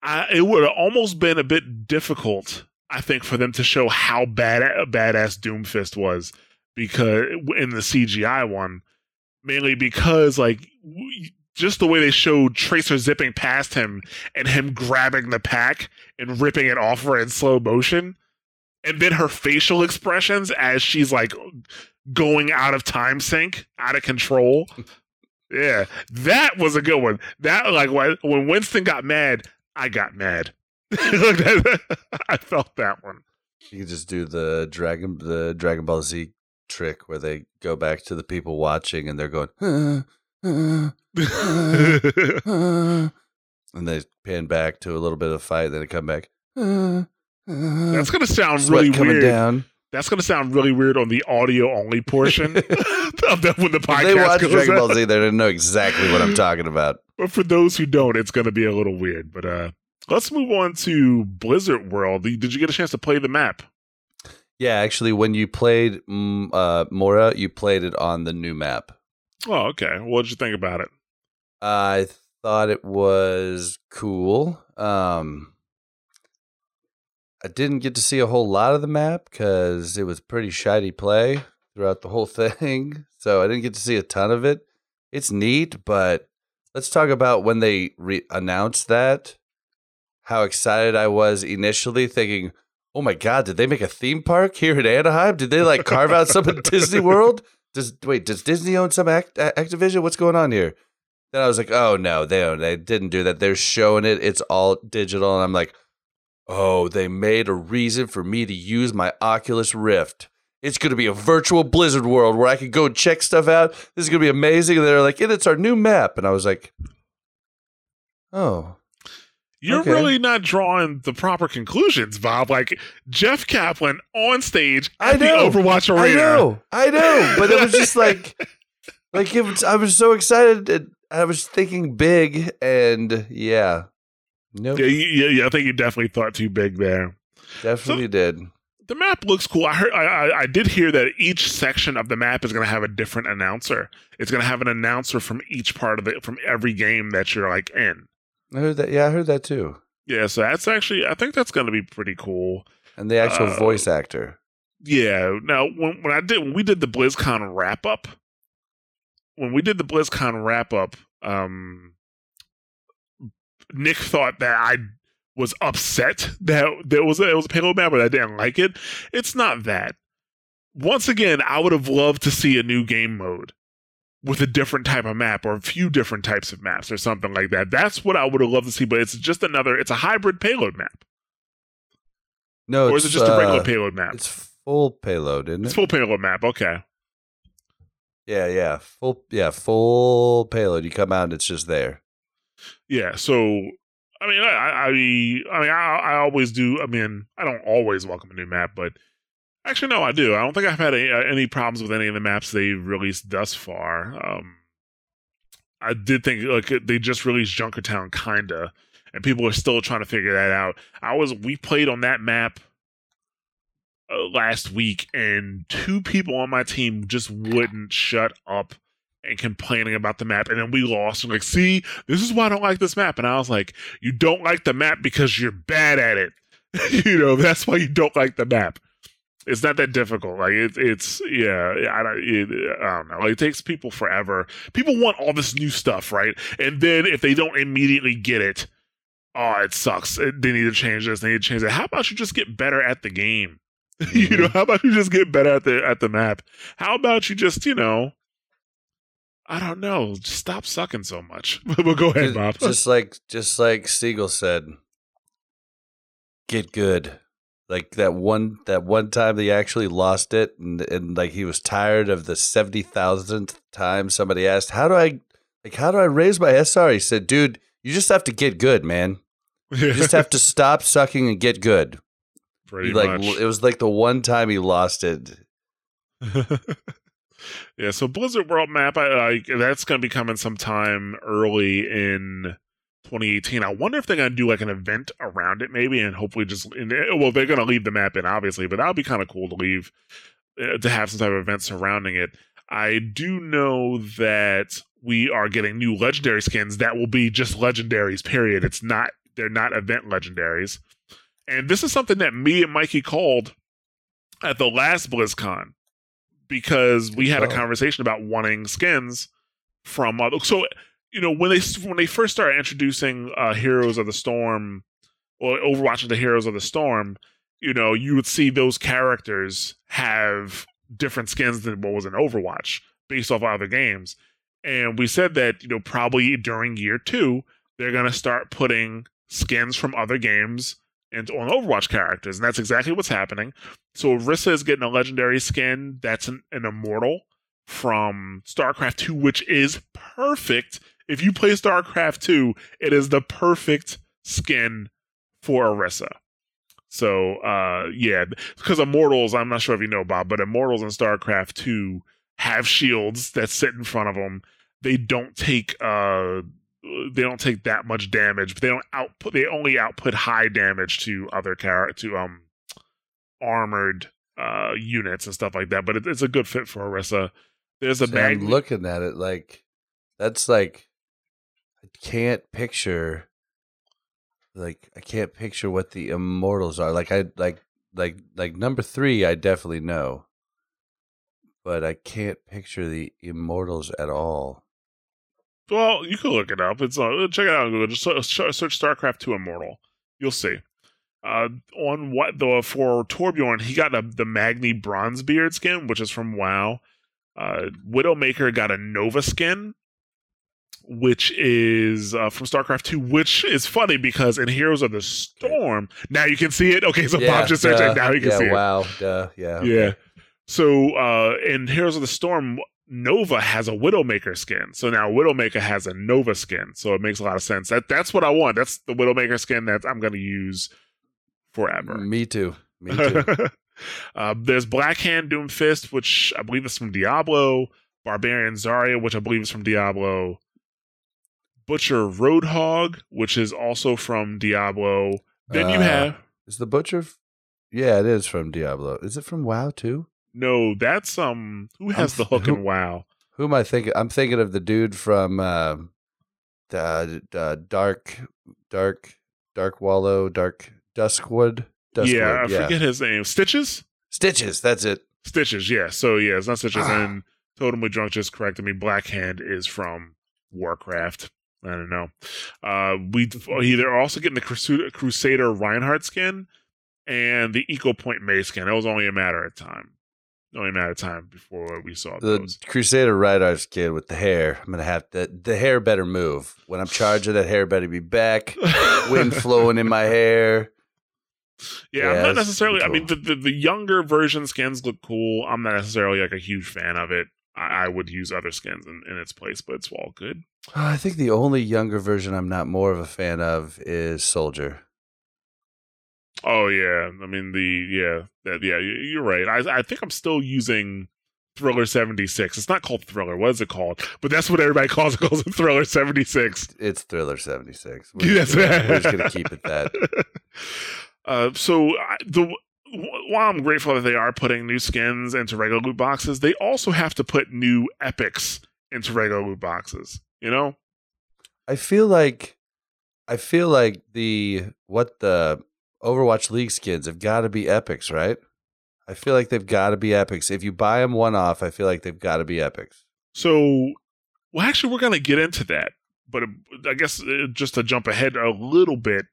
I, it would have almost been a bit difficult, I think, for them to show how bad a badass Doomfist was because in the CGI one, mainly because like just the way they showed Tracer zipping past him and him grabbing the pack and ripping it off her in slow motion, and then her facial expressions as she's like going out of time sync, out of control. Yeah, that was a good one. That like when Winston got mad, I got mad. I felt that one. You could just do the Dragon the Dragon Ball Z trick where they go back to the people watching and they're going, "Uh, uh, uh," and they pan back to a little bit of a fight, then they come back. "Uh, uh," That's gonna sound really weird. down. That's gonna sound really weird on the audio only portion of that when the If podcast they watch Dragon out. Ball Z, they're gonna know exactly what I'm talking about. But for those who don't, it's gonna be a little weird. But uh let's move on to Blizzard World. Did you get a chance to play the map? Yeah, actually, when you played mm, uh, Moira, you played it on the new map. Oh, okay. What did you think about it? I thought it was cool. Um, I didn't get to see a whole lot of the map because it was pretty shiny play throughout the whole thing. So I didn't get to see a ton of it. It's neat, but let's talk about when they re- announced that. How excited I was initially, thinking, "Oh my god, did they make a theme park here in Anaheim? Did they like carve out some of Disney World? Does wait? Does Disney own some Act- uh, Activision? What's going on here?" Then I was like, "Oh no, they don't. They didn't do that. They're showing it. It's all digital." And I'm like, "Oh, they made a reason for me to use my Oculus Rift. It's going to be a virtual Blizzard world where I can go check stuff out. This is going to be amazing." And they're like, "And it's our new map." And I was like, "Oh, You're Okay. really not drawing the proper conclusions, Bob. Like Jeff Kaplan on stage I at the know. Overwatch I Arena. know, I know." But it was just like, like it was, I was so excited. And I was thinking big, and yeah, nope, Yeah, yeah, yeah. I think you definitely thought too big there. definitely did. The map looks cool. I heard, I, I, I did hear that each section of the map is going to have a different announcer. It's going to have an announcer from each part of it, from every game that you're like in. I heard that. Yeah, I heard that too. Yeah, so that's actually I think that's going to be pretty cool. And the actual Uh, voice actor. Yeah. Now, when when I did when we did the BlizzCon wrap up, when we did the BlizzCon wrap up, um, Nick thought that I was upset that there was a, it was a payload map, but I didn't like it. It's not that. Once again, I would have loved to see a new game mode with a different type of map or a few different types of maps or something like that. That's what I would have loved to see, but it's just another. It's a hybrid payload map, No, or is it just a regular uh, payload map? It's full payload, isn't it? It's full payload map. Okay. yeah, yeah, full, yeah, full payload. You come out and it's just there. Yeah, so I mean, I, I, I mean, I, I always do. I mean, I don't always welcome a new map, but actually, no, I do. I don't think I've had any, any problems with any of the maps they've released thus far. Um, I did think like they just released Junkertown, kinda, and people are still trying to figure that out. I was we played on that map uh, last week, and two people on my team just wouldn't shut up and complaining about the map, and then we lost. And like, see, this is why I don't like this map. And I was like, you don't like the map because you're bad at it. you know, that's why you don't like the map. It's not that difficult. Like it, it's yeah, I don't, it, I don't know. Like, it takes people forever. People want all this new stuff, right? And then if they don't immediately get it, oh, it sucks. They need to change this. They need to change that. How about you just get better at the game? you mm-hmm. know, how about you just get better at the at the map? How about you just you know, I don't know, just stop sucking so much. but we'll go ahead, Just- Bob. Just like just like Seagull said, get good. Like that one that one time they actually lost it and and like he was tired of the seventy thousandth time somebody asked, How do I like how do I raise my SR? He said, Dude, you just have to get good, man. You just have to stop sucking and get good. pretty He, like much. it was like the one time he lost it. yeah, so Blizzard World Map, I, I that's going to be coming sometime early in 2018. I wonder if they're going to do like an event around it, maybe, and hopefully just and, well, they're going to leave the map in, obviously, but that would be kind of cool to leave uh, to have some type of event surrounding it. I do know that we are getting new legendary skins that will be just legendaries. Period. It's not they're not event legendaries, and this is something that me and Mikey called at the last BlizzCon because we had a conversation about wanting skins from other. So you know when they when they first started introducing uh, Heroes of the Storm or Overwatch the Heroes of the Storm, you know you would see those characters have different skins than what was in Overwatch based off other games. And we said that you know probably during year two they're gonna start putting skins from other games into on Overwatch characters, and that's exactly what's happening. So Orisa is getting a legendary skin that's an, an immortal from StarCraft 2, which is perfect. If you play StarCraft 2, it is the perfect skin for Orisa. So uh yeah, because Immortals, I'm not sure if you know Bob, but Immortals in StarCraft 2 have shields that sit in front of them. They don't take uh they don't take that much damage, but they don't output they only output high damage to other char- to um armored uh units and stuff like that. But it, it's a good fit for Orisa. There's a See, mag I'm looking at it like that's like can't picture like I can't picture what the immortals are. Like I like like like number three I definitely know. But I can't picture the immortals at all. Well, you can look it up. It's uh, check it out on Google. Just search, StarCraft Two Immortal. You'll see. Uh, on what the for Torbjorn, he got a, the Magni Bronzebeard skin, which is from WoW. Uh, Widowmaker got a Nova skin, which is uh, from StarCraft Two, which is funny because in Heroes of the Storm, now you can see it. Okay, so Bob just searched it. Now you can yeah, see it. wow, duh, yeah. Yeah. So uh in Heroes of the Storm, Nova has a Widowmaker skin. So now Widowmaker has a Nova skin. So it makes a lot of sense. That that's what I want. That's the Widowmaker skin that I'm gonna use forever. Me too. Me too. uh, there's Blackhand Doomfist, which I believe is from Diablo. Barbarian Zarya, which I believe is from Diablo. Butcher Roadhog, which is also from Diablo. Then you Uh, have Is the butcher f- Yeah, it is from Diablo. Is it from WoW too? no, that's um who has the hook who- in WoW? Who am I thinking? I'm thinking of the dude from uh, the, the dark, dark, Dark Wallow, Dark Duskwood. Duskwood yeah, I forget his name. Stitches. Stitches. That's it. Stitches. Yeah. So yeah, it's not Stitches. Ah. and Totally Drunk just corrected me. Black Hand is from Warcraft. I don't know. Uh, we they're also getting the Crusader, Crusader Reinhardt skin and the Eco Point Mei skin. It was only a matter of time. Only a matter of time before we saw The those. Crusader Ridar's skin with the hair. I'm gonna have to. The hair better move. When I'm charging, that hair better be back. Wind flowing in my hair. Yeah, Yeah, I'm not necessarily. I mean, the, the the younger version skins look cool. I'm not necessarily like a huge fan of it. I, I would use other skins in, in its place, but it's all good. Uh, I think the only younger version I'm not more of a fan of is Soldier. Oh yeah, I mean the yeah that yeah you- you're right. I I think I'm still using Thriller 76. It's not called Thriller. What is it called? But that's what everybody calls it. Calls it Thriller 76. It's Thriller 76. Yes. We're, we're just gonna keep it that. Uh, so I- the while I'm grateful that they are putting new skins into regular loot boxes, they also have to put new epics into regular loot boxes. You know? I feel like I feel like the what the Overwatch League skins have got to be epics, right? I feel like they've got to be epics. If you buy them one off, I feel like they've got to be epics. So, well, actually, we're going to get into that. But uh, I guess uh, just to jump ahead a little bit,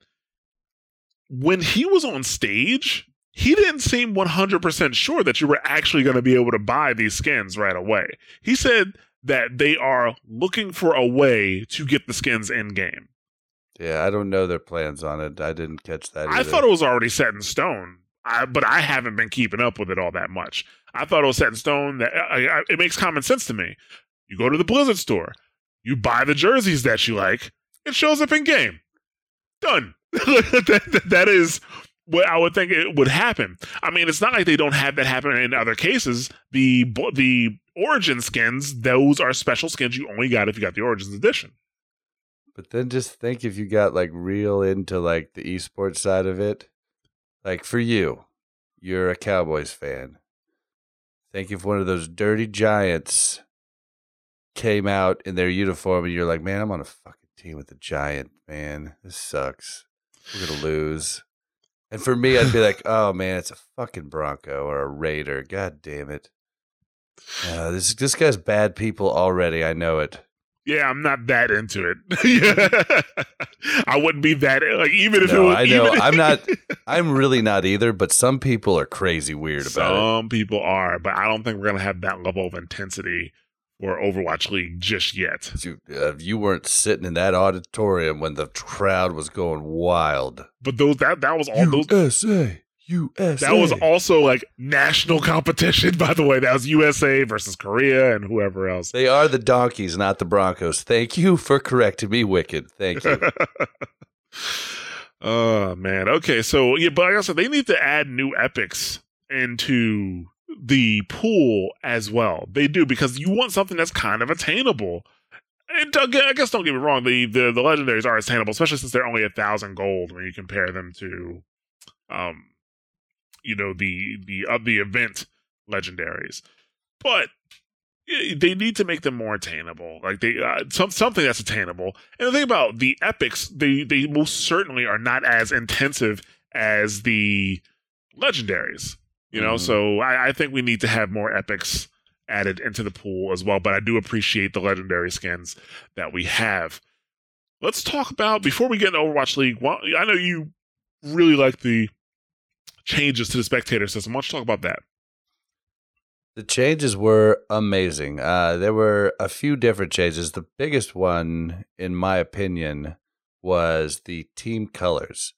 when he was on stage, he didn't seem 100% sure that you were actually going to be able to buy these skins right away. He said that they are looking for a way to get the skins in game. Yeah, I don't know their plans on it. I didn't catch that. I thought it was already set in stone, I, but I haven't been keeping up with it all that much. I thought it was set in stone. That I, I, it makes common sense to me. You go to the Blizzard store, you buy the jerseys that you like, it shows up in game. Done. that, that is what I would think it would happen. I mean, it's not like they don't have that happen in other cases. The the origin skins, those are special skins you only got if you got the Origins edition. But then just think if you got like real into like the esports side of it. Like for you, you're a Cowboys fan. Think if one of those dirty giants came out in their uniform and you're like, man, I'm on a fucking team with a giant, man. This sucks. We're gonna lose. And for me, I'd be like, oh man, it's a fucking Bronco or a Raider. God damn it. Uh, this this guy's bad people already. I know it. Yeah, I'm not that into it. I wouldn't be that like even if it was. I know. I'm not- I'm really not either, but some people are crazy weird about it. Some people are, but I don't think we're gonna have that level of intensity for Overwatch League just yet. You, uh, you weren't sitting in that auditorium when the crowd was going wild. But those that that was all those. USA, USA. That was also like national competition, by the way. That was USA versus Korea and whoever else. They are the donkeys, not the Broncos. Thank you for correcting me, Wicked. Thank you. oh man. Okay, so yeah, but like I said, they need to add new epics into the pool as well. They do because you want something that's kind of attainable. And I guess don't get me wrong, the, the the legendaries are attainable, especially since they're only a thousand gold when you compare them to, um, you know the the of the event legendaries. But they need to make them more attainable. Like they uh, some something that's attainable. And the thing about the epics, they they most certainly are not as intensive as the legendaries. You know, Mhm. so I, I think we need to have more epics added into the pool as well. But I do appreciate the legendary skins that we have. Let's talk about before we get into Overwatch League. Well, I know you really like the changes to the spectator system. Why don't you talk about that? The changes were amazing. Uh, there were a few different changes. The biggest one, in my opinion, was the team colors.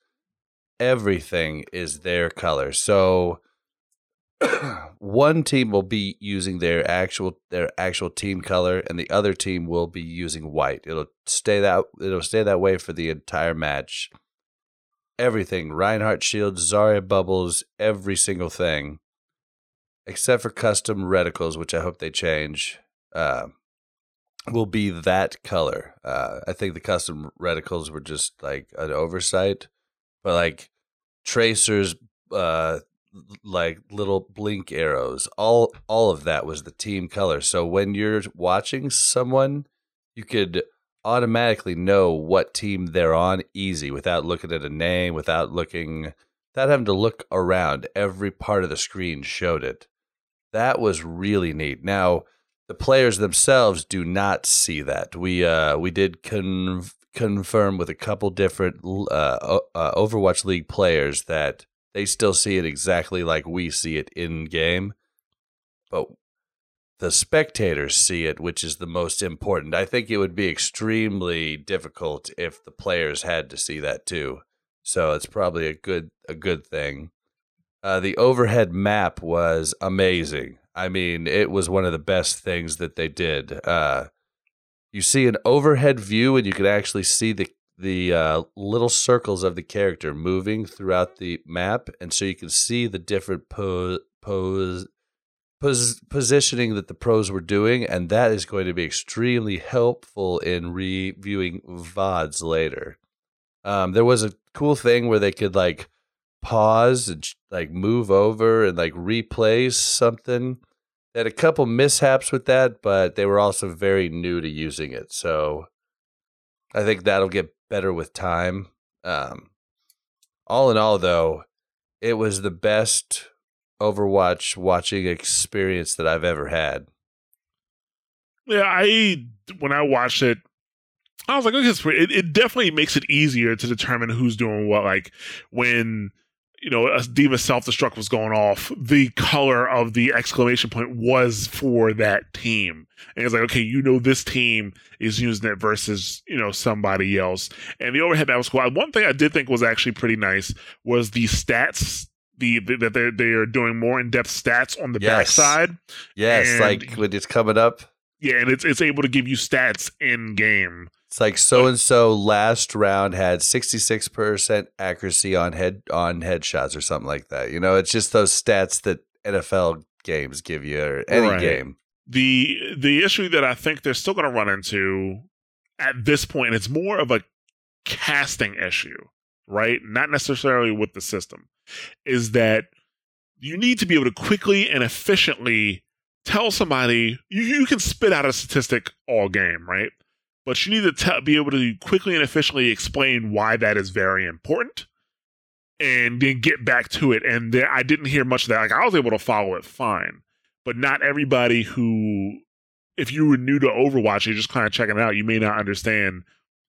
Everything is their color. So one team will be using their actual their actual team color, and the other team will be using white. It'll stay that it'll stay that way for the entire match. Everything Reinhardt shields, Zarya bubbles, every single thing except for custom reticles, which I hope they change, uh, will be that color. Uh, I think the custom reticles were just like an oversight, but like tracers, uh, like little blink arrows, all all of that was the team color. So when you're watching someone, you could automatically know what team they're on easy without looking at a name, without looking, without having to look around. Every part of the screen showed it. That was really neat. Now, the players themselves do not see that. We uh, we did con- confirm with a couple different uh, uh, Overwatch League players that they still see it exactly like we see it in game, but the spectators see it, which is the most important. I think it would be extremely difficult if the players had to see that too. So it's probably a good a good thing. Uh, the overhead map was amazing. I mean, it was one of the best things that they did. Uh, you see an overhead view, and you can actually see the the uh, little circles of the character moving throughout the map, and so you can see the different pose pose pos- positioning that the pros were doing, and that is going to be extremely helpful in reviewing VODs later. Um, there was a cool thing where they could like pause and like move over and like replay something. They had a couple mishaps with that, but they were also very new to using it. So I think that'll get better with time. Um, all in all, though, it was the best Overwatch watching experience that I've ever had. Yeah, I when I watched it, I was like, okay, it, it definitely makes it easier to determine who's doing what. Like when you know, a D.Va self destruct was going off, the color of the exclamation point was for that team. And it's like, okay, you know, this team is using it versus, you know, somebody else. And the overhead that was cool. One thing I did think was actually pretty nice was the stats. The, that they're they are doing more in depth stats on the yes. backside. Yes, and, like when it's coming up. Yeah, and it's it's able to give you stats in game. It's like so and so last round had 66% accuracy on head on headshots or something like that. You know, it's just those stats that NFL games give you or any right. game. The the issue that I think they're still going to run into at this point it's more of a casting issue, right? Not necessarily with the system. Is that you need to be able to quickly and efficiently tell somebody you, you can spit out a statistic all game, right? But you need to t- be able to quickly and efficiently explain why that is very important and then get back to it. And there, I didn't hear much of that. Like I was able to follow it fine, but not everybody who, if you were new to Overwatch, you're just kind of checking it out, you may not understand,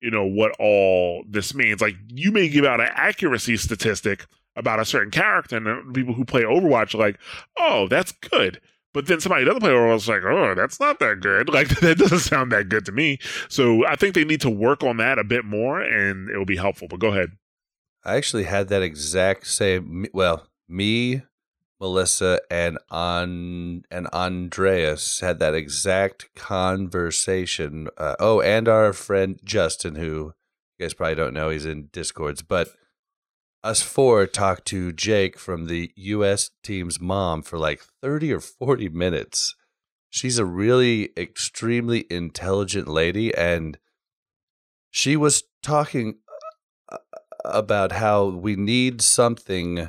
you know, what all this means. Like you may give out an accuracy statistic about a certain character, and people who play Overwatch are like, oh, that's good. But then somebody doesn't play Overwatch like, oh, that's not that good. Like that doesn't sound that good to me. So I think they need to work on that a bit more, and it will be helpful. But go ahead. I actually had that exact same. Well, me, Melissa, and on and Andreas had that exact conversation. Uh, oh, and our friend Justin, who you guys probably don't know, he's in Discords, but us four talked to Jake from the U.S. team's mom for like 30 or 40 minutes. She's a really extremely intelligent lady, and she was talking uh, about how we need something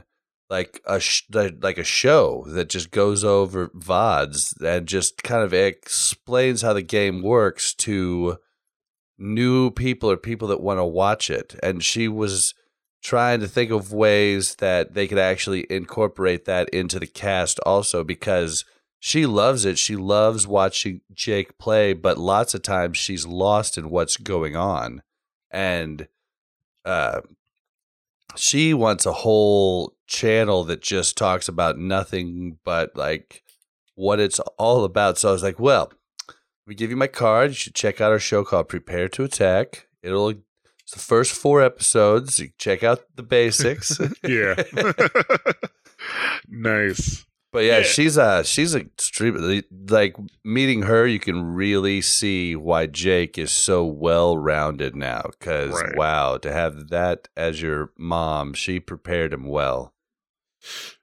like a sh- like a show that just goes over vods and just kind of explains how the game works to new people or people that want to watch it. And she was trying to think of ways that they could actually incorporate that into the cast also because she loves it. She loves watching Jake play, but lots of times she's lost in what's going on. And uh, she wants a whole channel that just talks about nothing but like what it's all about. So I was like, well, we give you my card. You should check out our show called Prepare to Attack. It'll it's the first four episodes. You check out the basics. yeah. nice. But yeah, yeah, she's a she's a extremely like meeting her. You can really see why Jake is so well rounded now. Because right. wow, to have that as your mom, she prepared him well.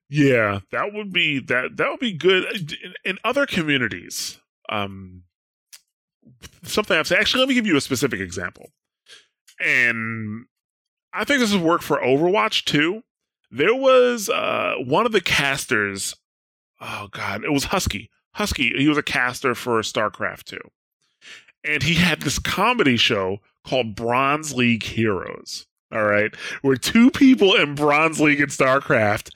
Yeah, that would be that that would be good in, in other communities. Um, something I've said. Actually, let me give you a specific example and I think this would work for Overwatch too. There was uh, one of the casters. Oh God, it was Husky. Husky. He was a caster for StarCraft too, and he had this comedy show called Bronze League Heroes. All right, where two people in Bronze League and StarCraft,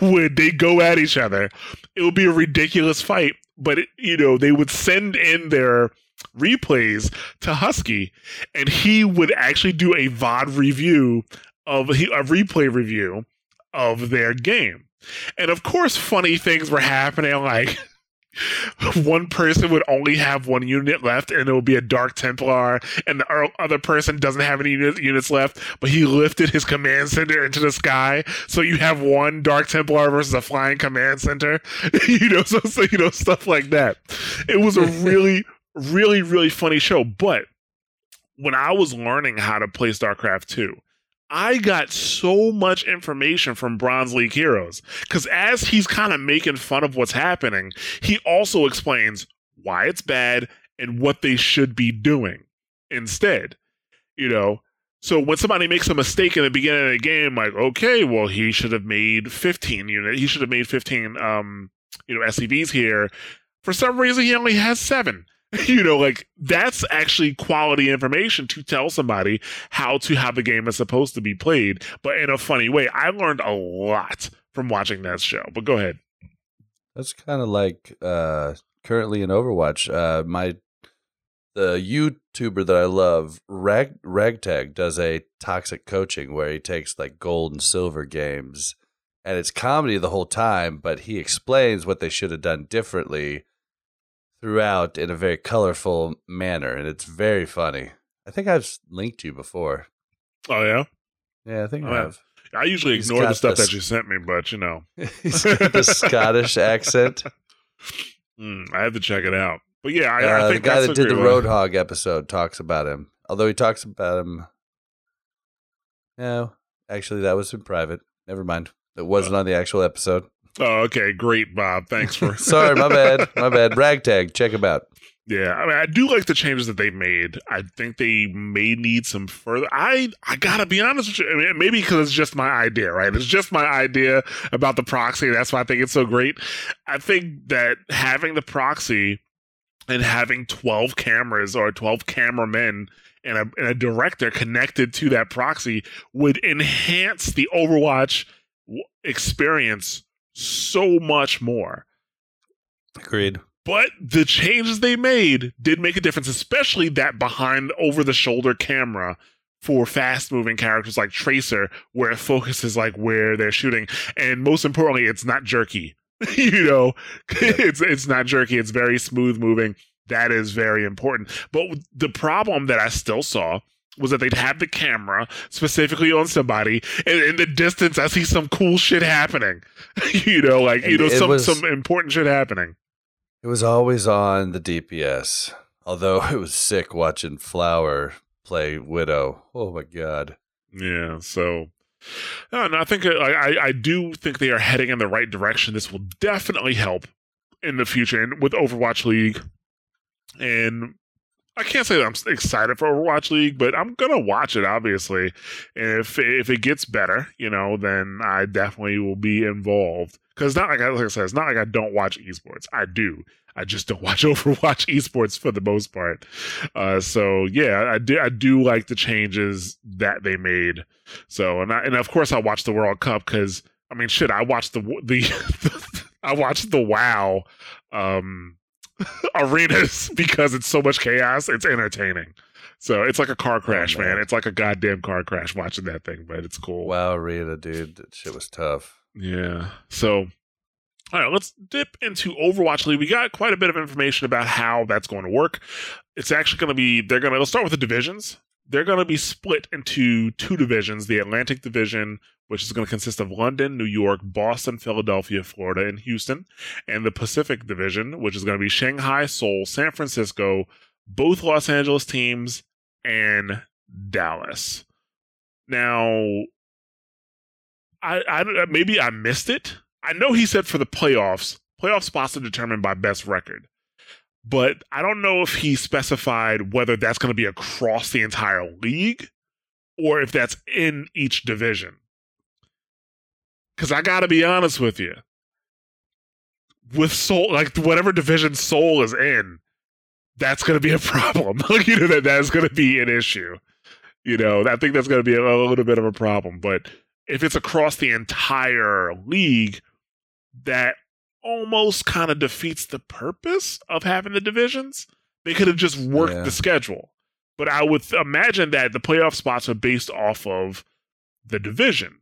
would they go at each other, it would be a ridiculous fight. But it, you know, they would send in their replays to Husky, and he would actually do a VOD review of a replay review of their game. And of course, funny things were happening, like one person would only have one unit left and it would be a dark templar and the other person doesn't have any units left but he lifted his command center into the sky so you have one dark templar versus a flying command center you know so, so you know stuff like that it was a really really really funny show but when i was learning how to play starcraft 2 I got so much information from Bronze League Heroes because as he's kind of making fun of what's happening, he also explains why it's bad and what they should be doing instead. You know, so when somebody makes a mistake in the beginning of the game, like, okay, well, he should have made 15 unit, he should have made 15, um, you know, SCVs here. For some reason, he only has seven. you know, like that's actually quality information to tell somebody how to how the game is supposed to be played, but in a funny way. I learned a lot from watching that show. But go ahead. That's kind of like uh currently in Overwatch. Uh my the YouTuber that I love, Rag Ragtag, does a toxic coaching where he takes like gold and silver games and it's comedy the whole time, but he explains what they should have done differently throughout in a very colorful manner, and it's very funny. I think I've linked you before. Oh yeah, yeah, I think oh, I have. I usually He's ignore the stuff that you sent me, but you know, He's got the Scottish accent. Mm, I have to check it out. But yeah, I, uh, I think the guy that did the Roadhog episode talks about him. Although he talks about him. No, actually, that was in private. Never mind. It wasn't uh, on the actual episode. Oh, okay, great, Bob. Thanks for. Sorry, my bad. My bad. Ragtag, check him out. Yeah, I mean, I do like the changes that they've made. I think they may need some further. I I gotta be honest with you. I mean, maybe because it's just my idea, right? It's just my idea about the proxy. That's why I think it's so great. I think that having the proxy and having twelve cameras or twelve cameramen and a, and a director connected to that proxy would enhance the Overwatch experience so much more. Agreed. But the changes they made did make a difference, especially that behind over the shoulder camera for fast moving characters like Tracer, where it focuses like where they're shooting. And most importantly, it's not jerky. you know, it's it's not jerky, it's very smooth moving. That is very important. But the problem that I still saw was that they'd have the camera specifically on somebody, and in the distance, I see some cool shit happening. you know, like you know, some was, some important shit happening. It was always on the DPS. Although it was sick watching Flower play Widow. Oh my god. Yeah. So. No, I think uh, I, I, I do think they are heading in the right direction. This will definitely help in the future and with Overwatch League and I can't say that I'm excited for Overwatch League, but I'm gonna watch it obviously. And if if it gets better, you know, then I definitely will be involved. Because not like I, like I said, it's not like I don't watch esports. I do. I just don't watch Overwatch esports for the most part. Uh, so yeah, I do. I do like the changes that they made. So and I, and of course I watched the World Cup because I mean shit, I watched the the I watched the WoW. Um, arenas because it's so much chaos. It's entertaining. So it's like a car oh, crash, oh, man. man. It's like a goddamn car crash watching that thing, but it's cool. Wow, Arena, dude, that shit was tough. Yeah. So, all right, let's dip into Overwatch League. We got quite a bit of information about how that's going to work. It's actually going to be they're going to start with the divisions. They're going to be split into two divisions: the Atlantic Division, which is going to consist of London, New York, Boston, Philadelphia, Florida, and Houston, and the Pacific Division, which is going to be Shanghai, Seoul, San Francisco, both Los Angeles teams, and Dallas. Now, I, I maybe I missed it. I know he said for the playoffs, playoff spots are determined by best record, but I don't know if he specified whether that's going to be across the entire league or if that's in each division. Because I got to be honest with you. With Seoul, like whatever division Seoul is in, that's going to be a problem. like, you know that that's going to be an issue. You know, I think that's going to be a, a little bit of a problem. But if it's across the entire league, that almost kind of defeats the purpose of having the divisions. They could have just worked Yeah. the schedule. But I would imagine that the playoff spots are based off of the division.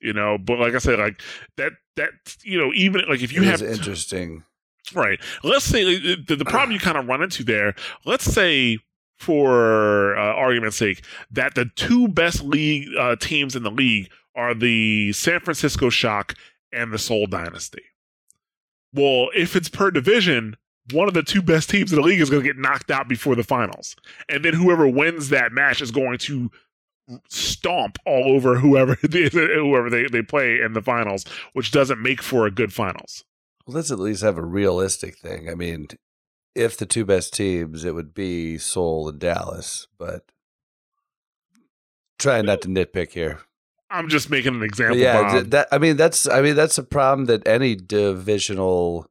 You know, but like I said, like that that you know, even like if you It have is interesting. Right. Let's say uh, the, the problem you kind of run into there. Let's say, for uh, argument's sake, that the two best league uh, teams in the league are the San Francisco Shock and the Seoul Dynasty. Well, if it's per division, one of the two best teams in the league is going to get knocked out before the finals, and then whoever wins that match is going to stomp all over whoever whoever they, they play in the finals, which doesn't make for a good finals. Well, let's at least have a realistic thing. I mean, if the two best teams, it would be Seoul and Dallas, but trying not to nitpick here. I'm just making an example. yeah, th- that I mean that's I mean that's a problem that any divisional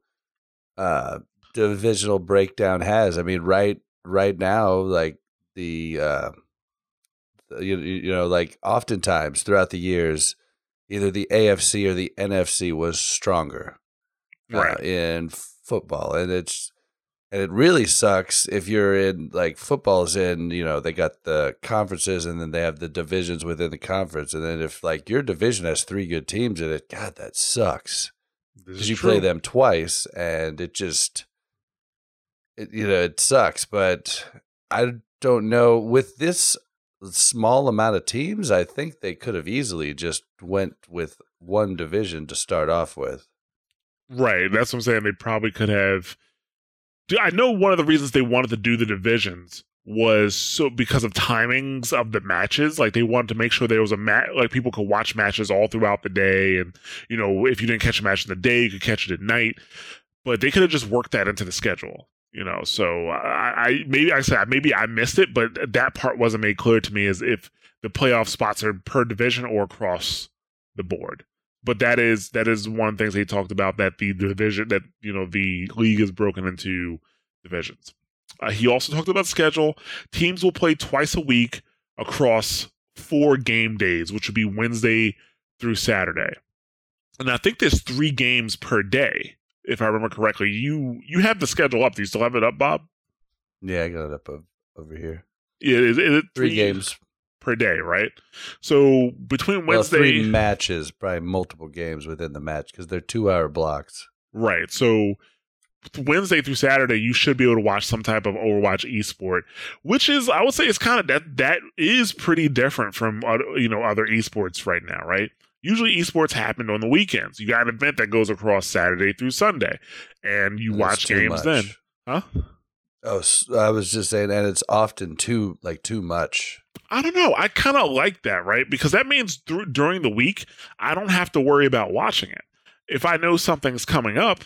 uh divisional breakdown has. I mean right right now like the uh you, you know like oftentimes throughout the years either the AFC or the NFC was stronger uh, in football and it's and it really sucks if you're in like football's in you know they got the conferences and then they have the divisions within the conference and then if like your division has three good teams in it god that sucks because you true. play them twice and it just it, you know it sucks but i don't know with this small amount of teams i think they could have easily just went with one division to start off with Right. That's what I'm saying. They probably could have. I know one of the reasons they wanted to do the divisions was so because of timings of the matches. Like they wanted to make sure there was a match, like people could watch matches all throughout the day, and you know if you didn't catch a match in the day, you could catch it at night. But they could have just worked that into the schedule. You know, so I, I maybe I said maybe I missed it, but that part wasn't made clear to me is if the playoff spots are per division or across the board but that is that is one of the things they talked about that the division that you know the league is broken into divisions. Uh, he also talked about schedule. Teams will play twice a week across four game days, which would be Wednesday through Saturday. And I think there's three games per day, if I remember correctly. You you have the schedule up. Do you still have it up, Bob? yeah i got it up over here Yeah, is, is it three games per day, right? So between well Wednesday, three matches probably multiple games within the match because they're two hour blocks Right. So Wednesday through Saturday, you should be able to watch some type of Overwatch esport, which is, I would say, it's kind of that that is pretty different from other, you know other esports right now, right? Usually, esports happen on the weekends. You got an event that goes across Saturday through Sunday, and you watch games much. then, huh? oh I was just saying and it's often too like too much I don't know. I kind of like that, right? Because that means dur- during the week, I don't have to worry about watching it. If I know something's coming up,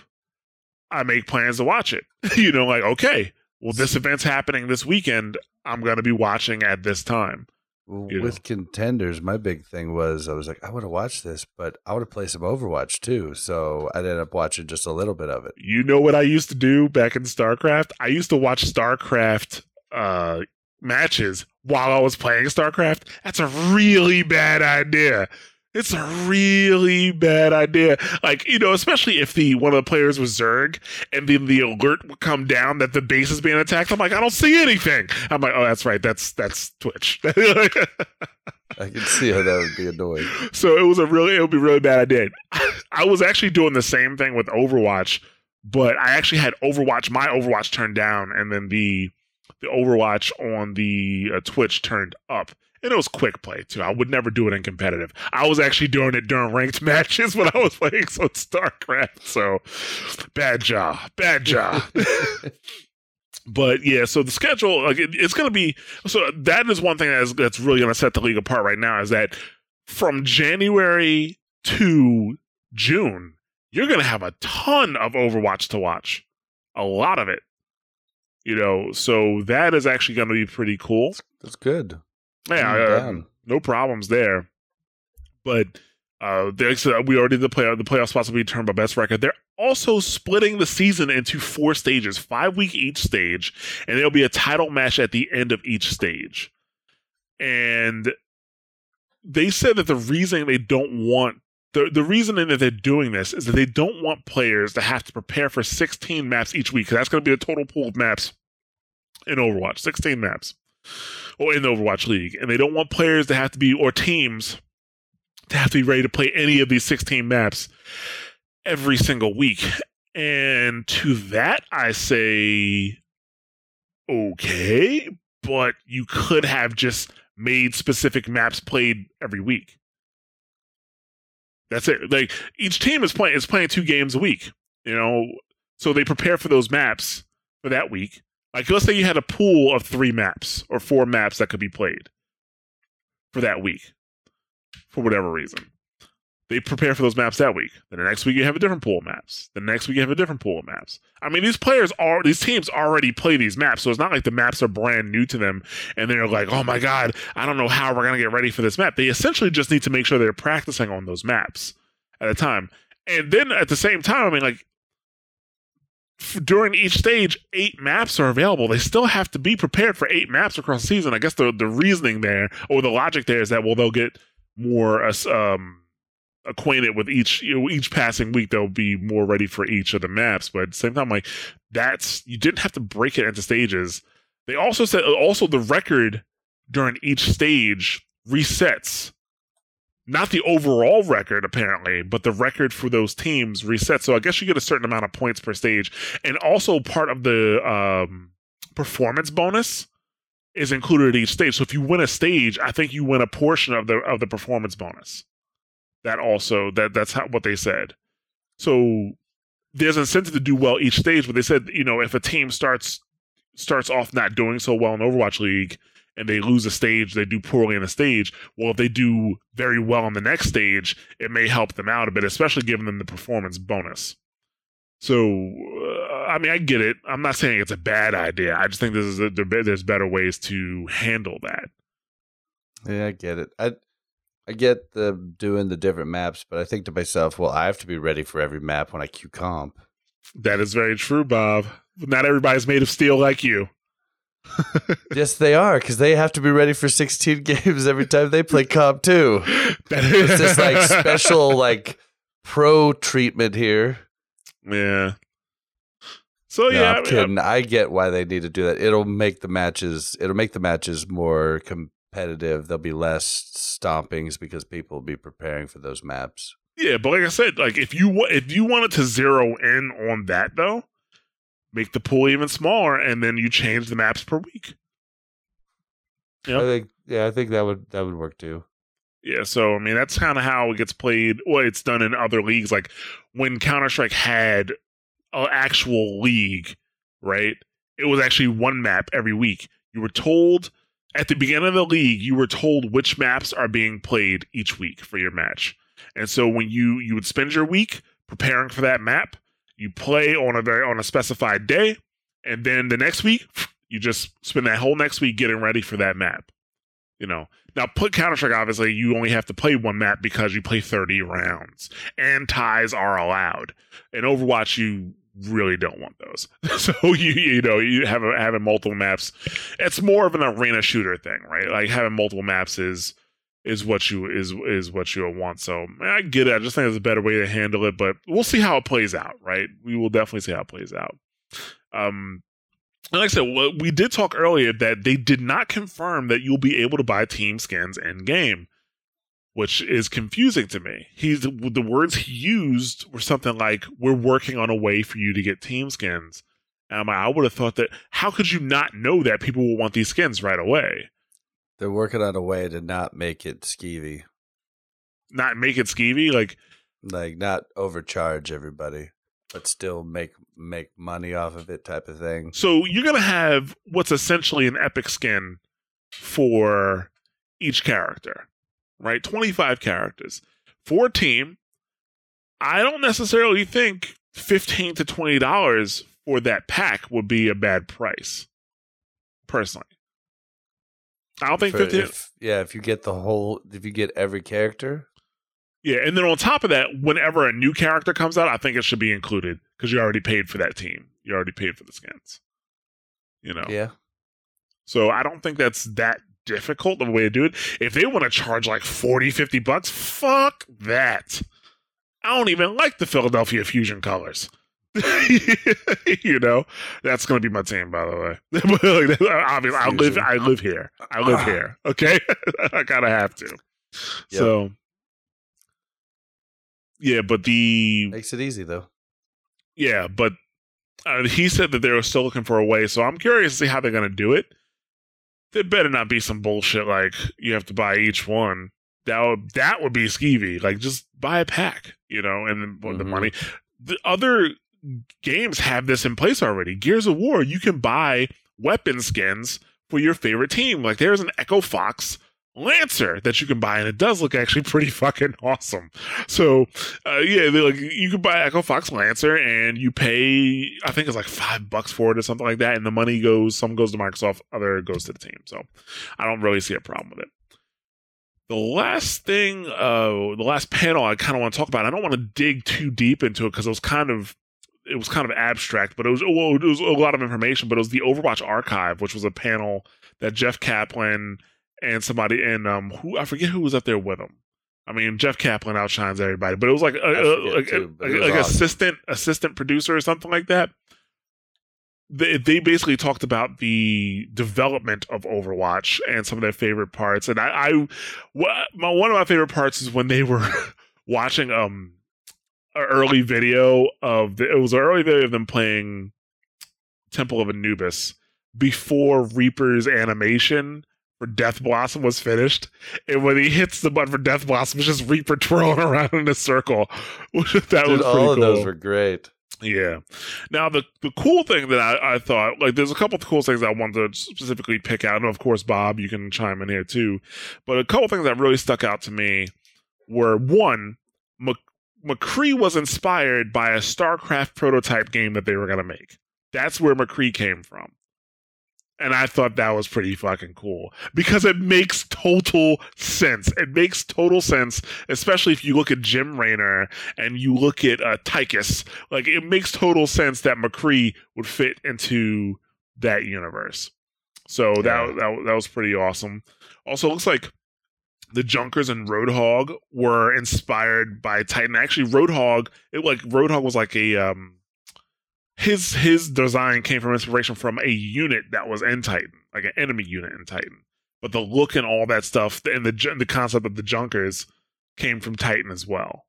I make plans to watch it. you know, like, okay, well, this event's happening this weekend. I'm going to be watching at this time. You with contenders, my big thing was I was like, I want to watch this, but I want to play some Overwatch too. So I ended up watching just a little bit of it. You know what I used to do back in StarCraft? I used to watch StarCraft uh, matches while I was playing StarCraft. That's a really bad idea. It's a really bad idea. Like, you know, especially if the one of the players was Zerg and then the alert would come down that the base is being attacked. I'm like, I don't see anything. I'm like, oh, that's right. That's that's Twitch. I can see how that would be annoying. so it was a really it would be a really bad idea. I was actually doing the same thing with Overwatch, but I actually had Overwatch my Overwatch turned down, and then the the Overwatch on the uh, Twitch turned up. And it was quick play too. I would never do it in competitive. I was actually doing it during ranked matches when I was playing some StarCraft. So bad job, bad job. but yeah, so the schedule like it, it's going to be so that is one thing that's that's really going to set the league apart right now is that from January to June, you're going to have a ton of Overwatch to watch, a lot of it. You know, so that is actually going to be pretty cool. That's good. Yeah, uh, no problems there. But Uh, we already the play the playoff spots will be determined by best record. They're also splitting the season into four stages, five week each stage, and there'll be a title match at the end of each stage. And they said that the reason they don't want the the reasoning that they're doing this is that they don't want players to have to prepare for 16 maps each week. 'cause that's going to be the total pool of maps in Overwatch, 16 maps, or in the Overwatch League, and they don't want players to have to be or teams to have to be ready to play any of these 16 maps every single week. And to that, I say, okay, but you could have just made specific maps played every week. That's it. Like each team is playing is playing two games a week. You know, so they prepare for those maps for that week. Like let's say you had a pool of three maps or four maps that could be played for that week, for whatever reason. They prepare for those maps that week. Then the next week you have a different pool of maps. The next week you have a different pool of maps. I mean, these players are these teams already play these maps, so it's not like the maps are brand new to them and they're like, "Oh my god, I don't know how we're gonna get ready for this map." They essentially just need to make sure they're practicing on those maps at a time, and then at the same time, I mean, like during each stage, eight maps are available. They still have to be prepared for eight maps across the season. I guess the the reasoning there or the logic there is that well, they'll get more uh, um acquainted with each you know, each passing week they'll be more ready for each of the maps. But at the same time like that's you didn't have to break it into stages. They also said also the record during each stage resets. Not the overall record apparently but the record for those teams resets. So i guess you get a certain amount of points per stage. And also part of the um performance bonus is included at each stage. So if you win a stage i think you win a portion of the of the performance bonus that also that that's how what they said. So there's incentive to do well each stage, but they said you know if a team starts starts off not doing so well in Overwatch League and they lose a stage, they do poorly in a stage. Well, if they do very well in the next stage, it may help them out a bit, especially giving them the performance bonus. So, uh, I mean, I get it. I'm not saying it's a bad idea. I just think this is a, there's better ways to handle that. Yeah, I get it. I I get the doing the different maps, but I think to myself, well, I have to be ready for every map when I queue comp. That is very true, Bob. Not everybody's made of steel like you. yes, they are, because they have to be ready for 16 games every time they play comp too. That It's this like special like pro treatment here. Yeah. So No, yeah, I'm kidding. I get why they need to do that. It'll make the matches. It'll make the matches more competitive. There'll be less stompings because people will be preparing for those maps. yeah, but like I said, like if you if you wanted to zero in on that though, make the pool even smaller, and then you change the maps per week. Yeah, I think. Yeah, I think that would that would work too. Yeah, so I mean that's kind of how it gets played. Well, it's done in other leagues. Like when Counter Strike had an actual league, right? It was actually one map every week. You were told at the beginning of the league, you were told which maps are being played each week for your match. And so when you you would spend your week preparing for that map, you play on a very on a specified day, and then the next week you just spend that whole next week getting ready for that map. You know, now put Counter Strike. Obviously, you only have to play one map because you play thirty rounds, and ties are allowed. In Overwatch, you really don't want those. so you you know you have a, having multiple maps. It's more of an arena shooter thing, right? Like having multiple maps is is what you is is what you want. So I get it. I just think there's a better way to handle it, but we'll see how it plays out. Right? We will definitely see how it plays out. Um, and like I said, we did talk earlier that they did not confirm that you'll be able to buy team skins in game, which is confusing to me. He's the words he used were something like, "We're working on a way for you to get team skins." And I'm like, I would have thought that. How could you not know that people will want these skins right away? They're working on a way to not make it skeevy, Not make it skeevy, like like not overcharge everybody, but still make make money off of it, type of thing. So you're gonna have what's essentially an epic skin for each character, right? 25 characters for a team. I don't necessarily think 15 to 20 dollars for that pack would be a bad price. Personally, I don't think For 15. if, yeah, if you get the whole, if you get every character, Yeah, and then on top of that, whenever a new character comes out, I think it should be included because you already paid for that team. You already paid for the skins. You know. Yeah. So I don't think that's that difficult of a way to do it. If they want to charge like 40, 50 bucks, fuck that. I don't even like the Philadelphia Fusion colors. you know, that's going to be my team, by the way. Obviously, I live, I live here. I live here. Okay, I gotta have to. So, yeah, but the Makes it easy though. yeah, but uh, he said that they were still looking for a way. So I'm curious to see how they're going to do it. There better not be some bullshit like you have to buy each one. That would that would be skeevy. Like just buy a pack, you know, and then the Mhm. money. The other games have this in place already. Gears of War, you can buy weapon skins for your favorite team. Like there's an Echo Fox Lancer that you can buy, and it does look actually pretty fucking awesome. So, uh, yeah, they like you can buy Echo Fox Lancer, and you pay I think it's like five bucks for it or something like that, and the money goes some goes to Microsoft, other goes to the team. So, I don't really see a problem with it. The last thing, uh, the last panel I kind of want to talk about. I don't want to dig too deep into it because it was kind of it was kind of abstract, but it was well, it was a lot of information. But it was the Overwatch Archive, which was a panel that Jeff Kaplan and somebody and um who I forget who was up there with him. I mean, Jeff Kaplan outshines everybody, but it was like a, a- like, too, a- like awesome. assistant assistant producer or something like that. They, they basically talked about the development of Overwatch and some of their favorite parts. And I, I my one of my favorite parts is when they were watching um an early video of the, it was an early video of them playing Temple of Anubis before Reaper's animation for Death Blossom was finished. And when he hits the button for Death Blossom, it's just Reaper twirling around in a circle. that Dude, was all of cool. those were great. Yeah. Now the the cool thing that I, I thought like there's a couple of cool things I wanted to specifically pick out, and of course Bob, you can chime in here too. But a couple things that really stuck out to me were one, Mc, McCree was inspired by a StarCraft prototype game that they were gonna make. That's where McCree came from. And I thought that was pretty fucking cool because it makes total sense. It makes total sense, especially if you look at Jim Raynor and you look at uh, Tychus like it makes total sense that McCree would fit into that universe. So that, Yeah. that that was pretty awesome. Also, it looks like the Junkers and Roadhog were inspired by Titan. Actually, Roadhog, it like Roadhog was like a um his his design came from inspiration from a unit that was in Titan, like an enemy unit in Titan. But the look and all that stuff and the the concept of the Junkers came from Titan as well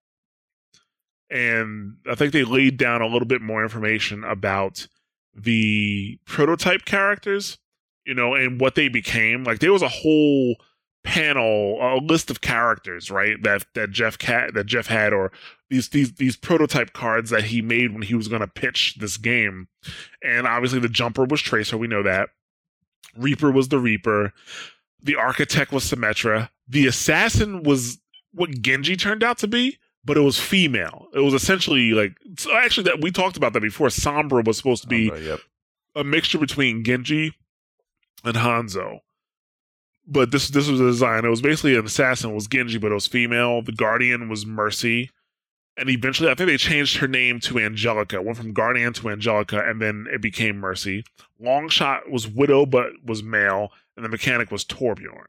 and I think they laid down a little bit more information about the prototype characters, you know, and what they became. Like there was a whole panel, a list of characters, right? That that Jeff Cat that Jeff had, or these these these prototype cards that he made when he was going to pitch this game. And obviously, the jumper was Tracer. We know that. Reaper was the Reaper. The architect was Symmetra. The assassin was what Genji turned out to be but it was female. It was essentially like so actually that we talked about that before. Sombra was supposed to be Umbra, yep. a mixture between Genji and Hanzo. But this this was a design. It was basically an assassin was Genji, but it was female. The Guardian was Mercy. And eventually I think they changed her name to Angelica. Went from Guardian to Angelica, and then it became Mercy. Longshot was Widow, but was male, and the mechanic was Torbjorn.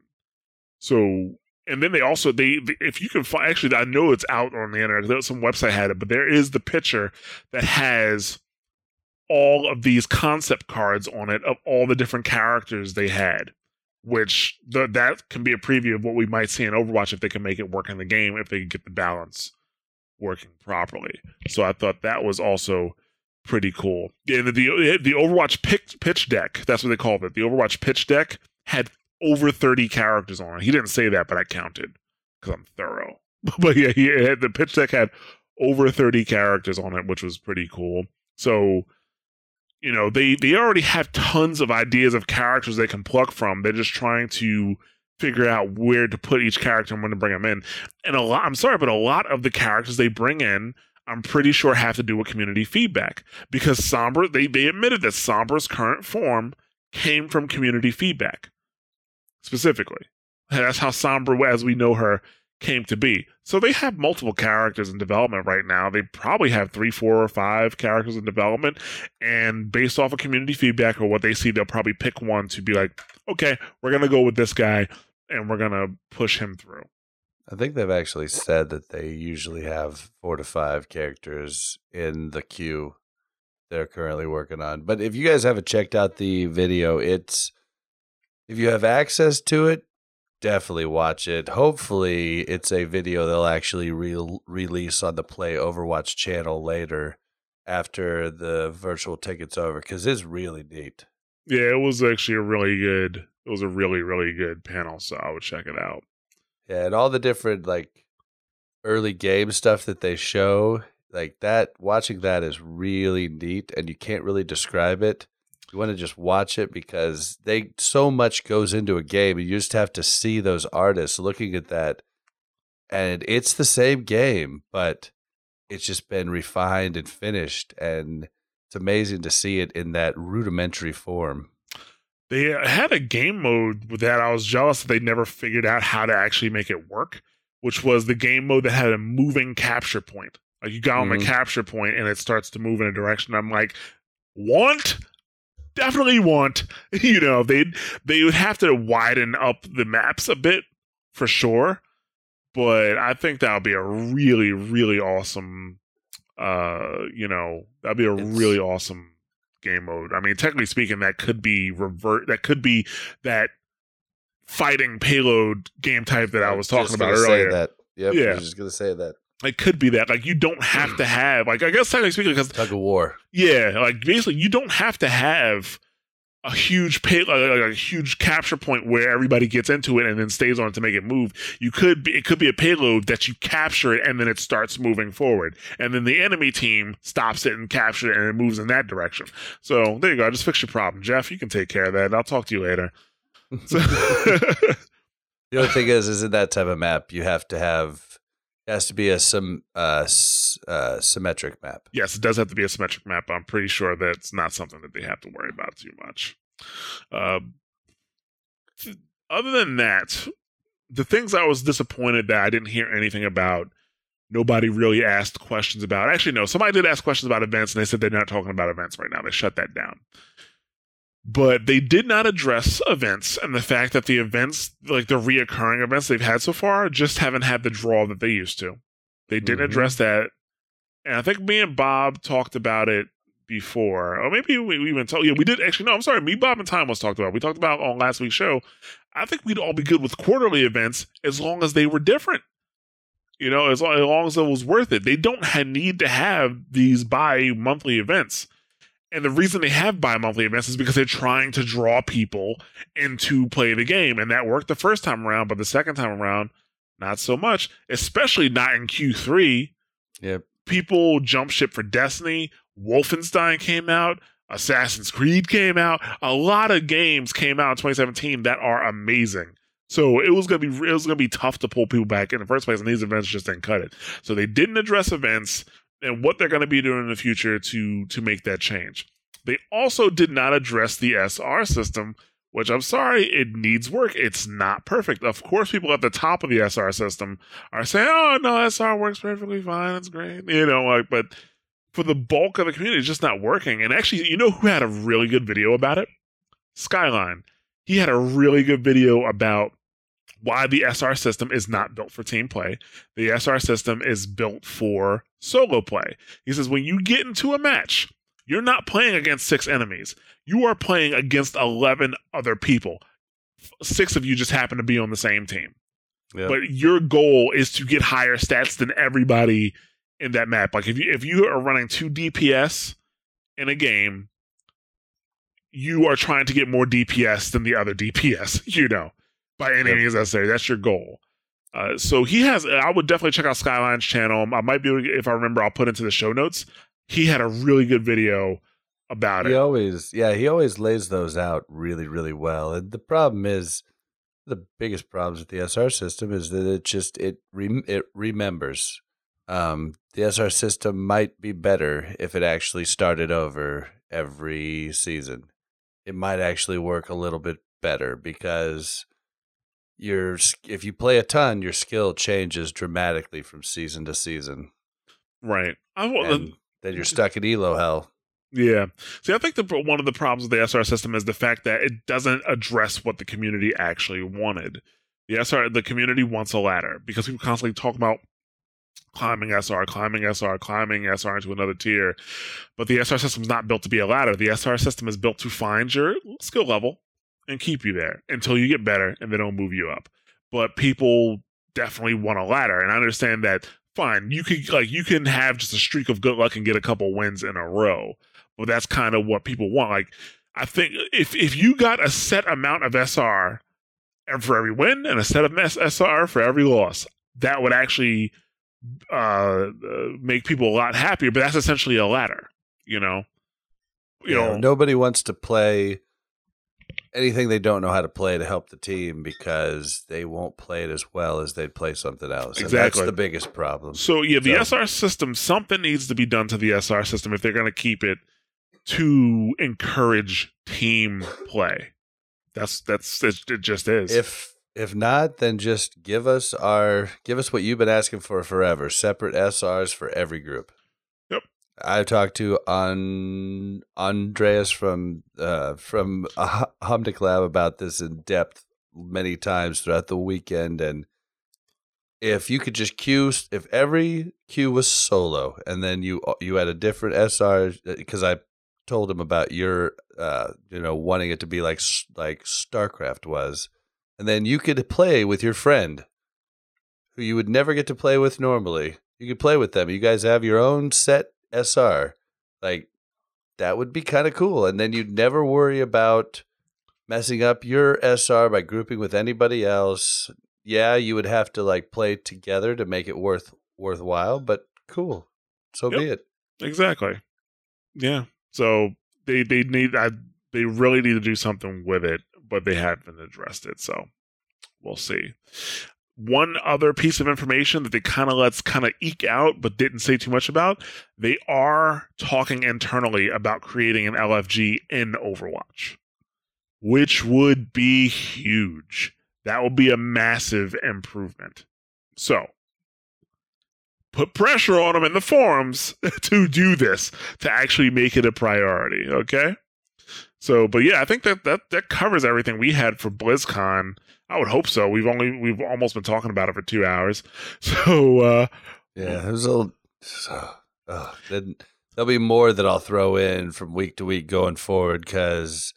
So and then they also they if you can find actually I know it's out on the internet. Some website had it, but there is the picture that has all of these concept cards on it of all the different characters they had. Which the, that can be a preview of what we might see in Overwatch if they can make it work in the game if they can get the balance working properly. So I thought that was also pretty cool. And the the, Overwatch pitch, pitch deck that's what they called it. The Overwatch pitch deck had over 30 characters on it. He didn't say that, but I counted because I'm thorough. but yeah, he had, the pitch deck had over 30 characters on it, which was pretty cool. So, you know, they they already have tons of ideas of characters they can pluck from. They're just trying to figure out where to put each character and when to bring them in. And a lot, I'm sorry, but a lot of the characters they bring in, I'm pretty sure have to do with community feedback because Sombra, they they admitted that Sombra's current form came from community feedback specifically. That's how Sombra, as we know her, came to be. So they have multiple characters in development right now. They probably have three, four, or five characters in development. And based off of community feedback or what they see, they'll probably pick one to be like, okay, we're going to go with this guy and we're going to push him through. I think they've actually said that they usually have four to five characters in the queue they're currently working on. But if you guys haven't checked out the video, it's if you have access to it, definitely watch it. Hopefully, it's a video they'll actually re- release on the Play Overwatch channel later after the virtual ticket's over because it's really neat. Yeah, it was actually a really good. It was a really really good panel, so I would check it out. Yeah, and all the different like early game stuff that they show, like that. Watching that is really neat, and you can't really describe it. You want to just watch it because they so much goes into a game, and you just have to see those artists looking at that, and it's the same game, but it's just been refined and finished, and it's amazing to see it in that rudimentary form. They had a game mode that I was jealous that they never figured out how to actually make it work, which was the game mode that had a moving capture point. Like you got on Mhm. the capture point and it starts to move in a direction. I'm like, want? Definitely want. you know, they they would have to widen up the maps a bit for sure. But I think that would be a really, really awesome uh, you know, that'd be a It's- really awesome game mode. I mean, technically speaking, that could be revert that could be that fighting payload game type that I was talking Just about earlier. That. Yep, Yeah. I was just gonna say that. It could be that. Like you don't have to have like I guess technically speaking, because Tug of war. yeah, like basically you don't have to have a huge pay like, a huge capture point where everybody gets into it and then stays on it to make it move. You could be it could be a payload that you capture it and then it starts moving forward. And then the enemy team stops it and captures it and it moves in that direction. So there you go. I just fixed your problem. Jeff, you can take care of that. I'll talk to you later. So The only thing is, is in that type of map, you have to have it has to be a some uh, uh symmetric map. yes, it does have to be a symmetric map. I'm pretty sure that's not something that they have to worry about too much. Th- other than that, the things I was disappointed that I didn't hear anything about, nobody really asked questions about. Actually, no, somebody did ask questions about events, and they said they're not talking about events right now. They shut that down. But they did not address events and the fact that the events, like the reoccurring events they've had so far, just haven't had the draw that they used to. They didn't Mhm. address that. And I think me and Bob talked about it before. Or maybe we, we even told yeah, we did actually no, I'm sorry, me, Bob, and Timeless talked about. We talked about on last week's show. I think we'd all be good with quarterly events as long as they were different. You know, as long, as long as it was worth it. They don't ha need to have these bi monthly events. And the reason they have bi monthly events is because they're trying to draw people into play the game. And that worked the first time around, but the second time around, not so much, especially not in Q3 Yep. people jump ship for Destiny. Wolfenstein came out. Assassin's Creed came out. A lot of games came out in 2017 that are amazing. So it was gonna be it was gonna be tough to pull people back in the first place, and these events just didn't cut it. So they didn't address events and what they're gonna be doing in the future to to make that change. They also did not address the SR system, which I'm sorry, it needs work. It's not perfect. Of course, people at the top of the SR system are saying, "Oh no, SR works perfectly fine. It's great," you know, like, but for the bulk of the community, it's just not working. And actually, you know who had a really good video about it? Skyline. He had a really good video about why the SR system is not built for team play. The SR system is built for solo play. He says when you get into a match, you're not playing against six enemies. You are playing against 11 other people. Six of you just happen to be on the same team Yep. but your goal is to get higher stats than everybody in that map. Like if you if you are running two DPS in a game, you are trying to get more DPS than the other DPS. You know, by any Yep. means necessary. That's your goal. Uh, so he has. I would definitely check out Skyline's channel. I might be able to, if I remember, I'll put into the show notes. He had a really good video about he it. He always, yeah, he always lays those out really, really well. And the problem is, the biggest problems with the SR system is that it just it rem- it remembers. Um, the SR system might be better if it actually started over every season. It might actually work a little bit better because your if you play a ton, your skill changes dramatically from season to season. Right. I, And then you're stuck in elo hell. Yeah. See, I think the one of the problems with the SR system is the fact that it doesn't address what the community actually wanted. The SR, the community wants a ladder because people constantly talk about climbing SR, climbing SR, climbing SR into another tier. But the SR system is not built to be a ladder. The SR system is built to find your skill level and keep you there until you get better and then it'll move you up. But people definitely want a ladder. And I understand that fine, you can like you can have just a streak of good luck and get a couple wins in a row. But that's kind of what people want. Like I think if if you got a set amount of SR for every win and a set of SR for every loss, that would actually uh, uh, make people a lot happier. But that's essentially a ladder, you know. You Yeah, know, nobody wants to play anything they don't know how to play to help the team because they won't play it as well as they'd play something else. And Exactly. that's the biggest problem. So yeah, the So- SR system, something needs to be done to the SR system if they're going to keep it to encourage team play. That's that's it, it just is. If if not, then just give us our give us what you've been asking for forever. Separate SRs for every group. Yep. I talked to on Andreas from uh, from uh, Humdic Lab about this in depth many times throughout the weekend, and if you could just queue, if every queue was solo, and then you you had a different SR, because I told him about your uh, you know wanting it to be like like StarCraft was and then you could play with your friend who you would never get to play with normally. You could play with them. You guys have your own set SR. Like that would be kind of cool. And then you'd never worry about messing up your SR by grouping with anybody else. Yeah, you would have to like play together to make it worth worthwhile, but cool. So be it. exactly. Yeah. So they they need I, they really need to do something with it, but they haven't addressed it. So we'll see. One other piece of information that they kind of lets kind of eke out, but didn't say too much about. They are talking internally about creating an LFG in Overwatch, which would be huge. That would be a massive improvement. So put pressure on them in the forums to do this to actually make it a priority okay so but yeah i think that that that covers everything we had for blizzcon. I would hope so. We've only we've almost been talking about it for two hours. So uh Yeah, it was a uh, then there'll be more that I'll throw in from week to week going forward because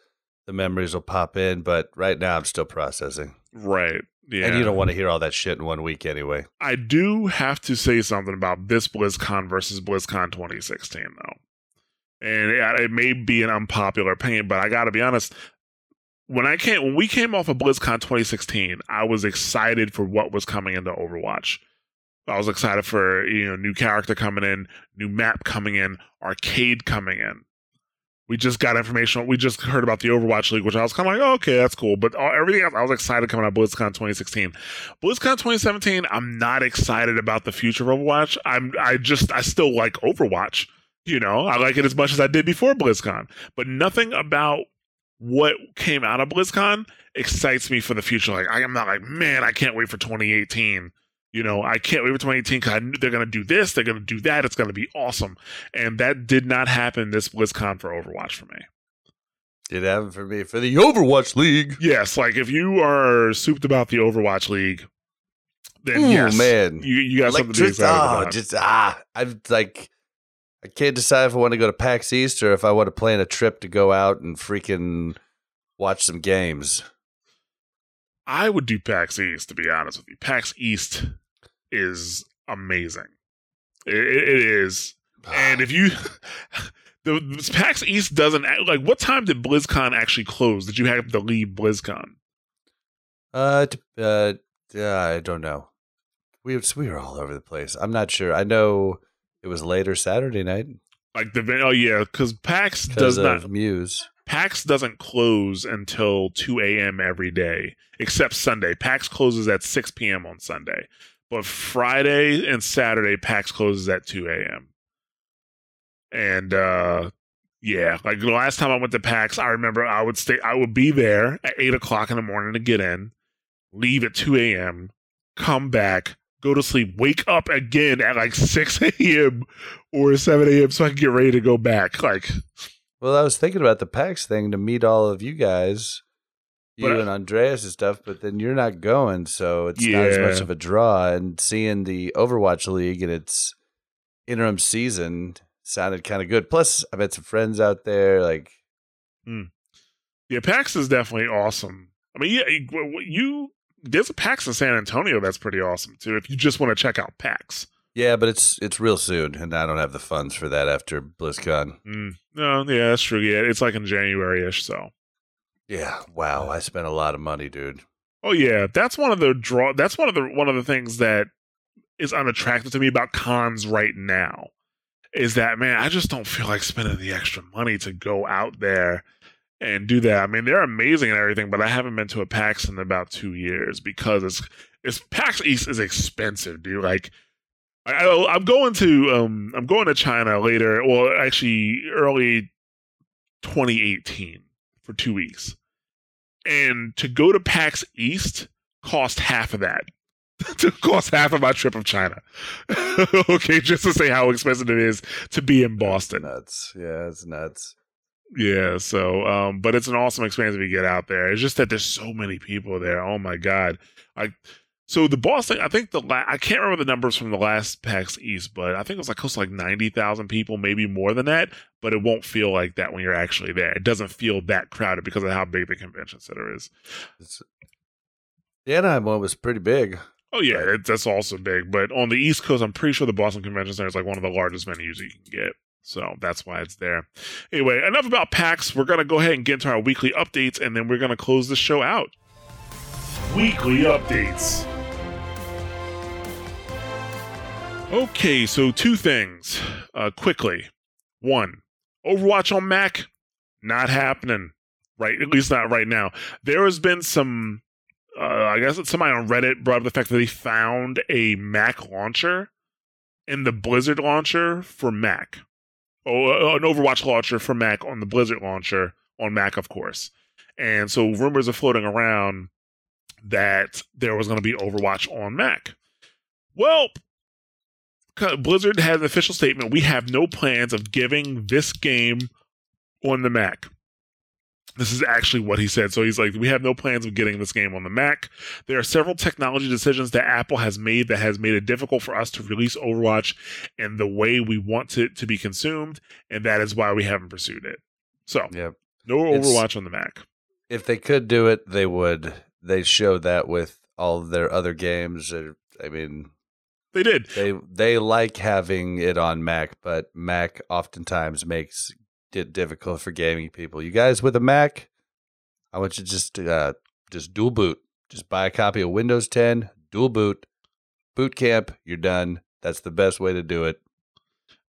the memories will pop in. But right now, I'm still processing, right yeah. And you don't want to hear all that shit in one week anyway. i do have to say something about this blizzcon versus blizzcon 2016 though and it, it may be an unpopular opinion but i gotta be honest when I came when we came off of BlizzCon 2016, I was excited for what was coming into Overwatch. I was excited for you know new character coming in, new map coming in, arcade coming in. We just got information. We just heard about the Overwatch League, which I was kind of like, oh, okay, that's cool. But all, everything else, I was excited coming out of BlizzCon 2016. BlizzCon 2017, I'm not excited about the future of Overwatch. I'm I just I still like Overwatch. You know, I like it as much as I did before BlizzCon. But nothing about what came out of BlizzCon excites me for the future. Like I am not like, man, I can't wait for 2018. You know, I can't wait for 2018 because I knew they're going to do this, they're going to do that. It's going to be awesome, and that did not happen this BlizzCon for Overwatch for me. Did happen for me for the Overwatch League. Yes, like if you are souped about the Overwatch League, then Ooh, yes, man. you you got something to be Electric- excited oh, about. just ah, I'm like, I can't decide if I want to go to PAX East or if I want to plan a trip to go out and freaking watch some games. I would do PAX East to be honest with you. PAX East is amazing. It, it is, and if you the, PAX East doesn't like what time did BlizzCon actually close? Did you have to leave BlizzCon? Uh, uh, yeah, I don't know. We we were all over the place. I'm not sure. I know it was later Saturday night Like the oh yeah, because PAX does not Muse. PAX doesn't close until 2 a.m. every day, except Sunday. PAX closes at 6 p.m. on Sunday. But Friday and Saturday, PAX closes at 2 a.m. And uh yeah, like the last time I went to PAX, I remember I would stay I would be there at eight o'clock in the morning to get in. leave at 2 a.m., come back, go to sleep, wake up again at like 6 a.m. or 7 a.m. so I can get ready to go back. Like, Well, I was thinking about the PAX thing to meet all of you guys, you uh, and Andreas and stuff, but then you're not going, so it's not as much of a draw. And seeing the Overwatch League and its interim season sounded kind of good. Plus, I met some friends out there. Like, yeah, PAX is definitely awesome. I mean, yeah, you there's a PAX in San Antonio that's pretty awesome too. If you just want to check out PAX. yeah, but it's it's real soon, and I don't have the funds for that after BlizzCon. Mm, no, yeah, that's true. Yeah, it's like in January ish. So, Yeah, wow, I spent a lot of money, dude. oh yeah, that's one of the draw. That's one of the one of the things that is unattractive to me about cons right now. Is that man? I just don't feel like spending the extra money to go out there and do that. I mean, they're amazing and everything, but I haven't been to a PAX in about two years because it's it's PAX East is expensive, dude. Like. I, I'm going to um I'm going to China later. Well, actually, early 2018 for two weeks, and to go to PAX East cost half of that. to cost half of my trip of China. okay, just to say how expensive it is to be in Boston. Nuts. Yeah, it's nuts. Yeah, so um, but it's an awesome experience if you get out there. It's just that there's so many people there. Oh my god! I so the Boston. I think the la- I can't remember the numbers from the last PAX East, but I think it was like close to like ninety thousand people, maybe more than that. But it won't feel like that when you're actually there. It doesn't feel that crowded because of how big the convention center is. It's, the Anaheim one was pretty big. Oh yeah, it, that's also big. But on the East Coast, I'm pretty sure the Boston Convention Center is like one of the largest venues you can get. So that's why it's there. Anyway, enough about PAX. We're gonna go ahead and get into our weekly updates, and then we're gonna close the show out. Weekly updates. Okay, so two things uh, quickly. One, Overwatch on Mac, not happening. Right, at least not right now. There has been some uh, I guess somebody on Reddit brought up the fact that they found a Mac launcher in the Blizzard launcher for Mac. Oh, uh, an Overwatch launcher for Mac on the Blizzard launcher on Mac, of course. And so rumors are floating around that there was going to be Overwatch on Mac. Well, Blizzard had an official statement. We have no plans of giving this game on the Mac. This is actually what he said. So he's like, we have no plans of getting this game on the Mac. There are several technology decisions that Apple has made that has made it difficult for us to release Overwatch in the way we want it to be consumed, and that is why we haven't pursued it. So, Yep. no It's- Overwatch on the Mac. If they could do it, they would. They show that with all of their other games. I mean, They did. they they like having it on Mac, but Mac oftentimes makes it difficult for gaming people. You guys with a Mac, I want you to just uh, just dual boot. Just buy a copy of Windows 10, dual boot, boot camp. You're done. That's the best way to do it.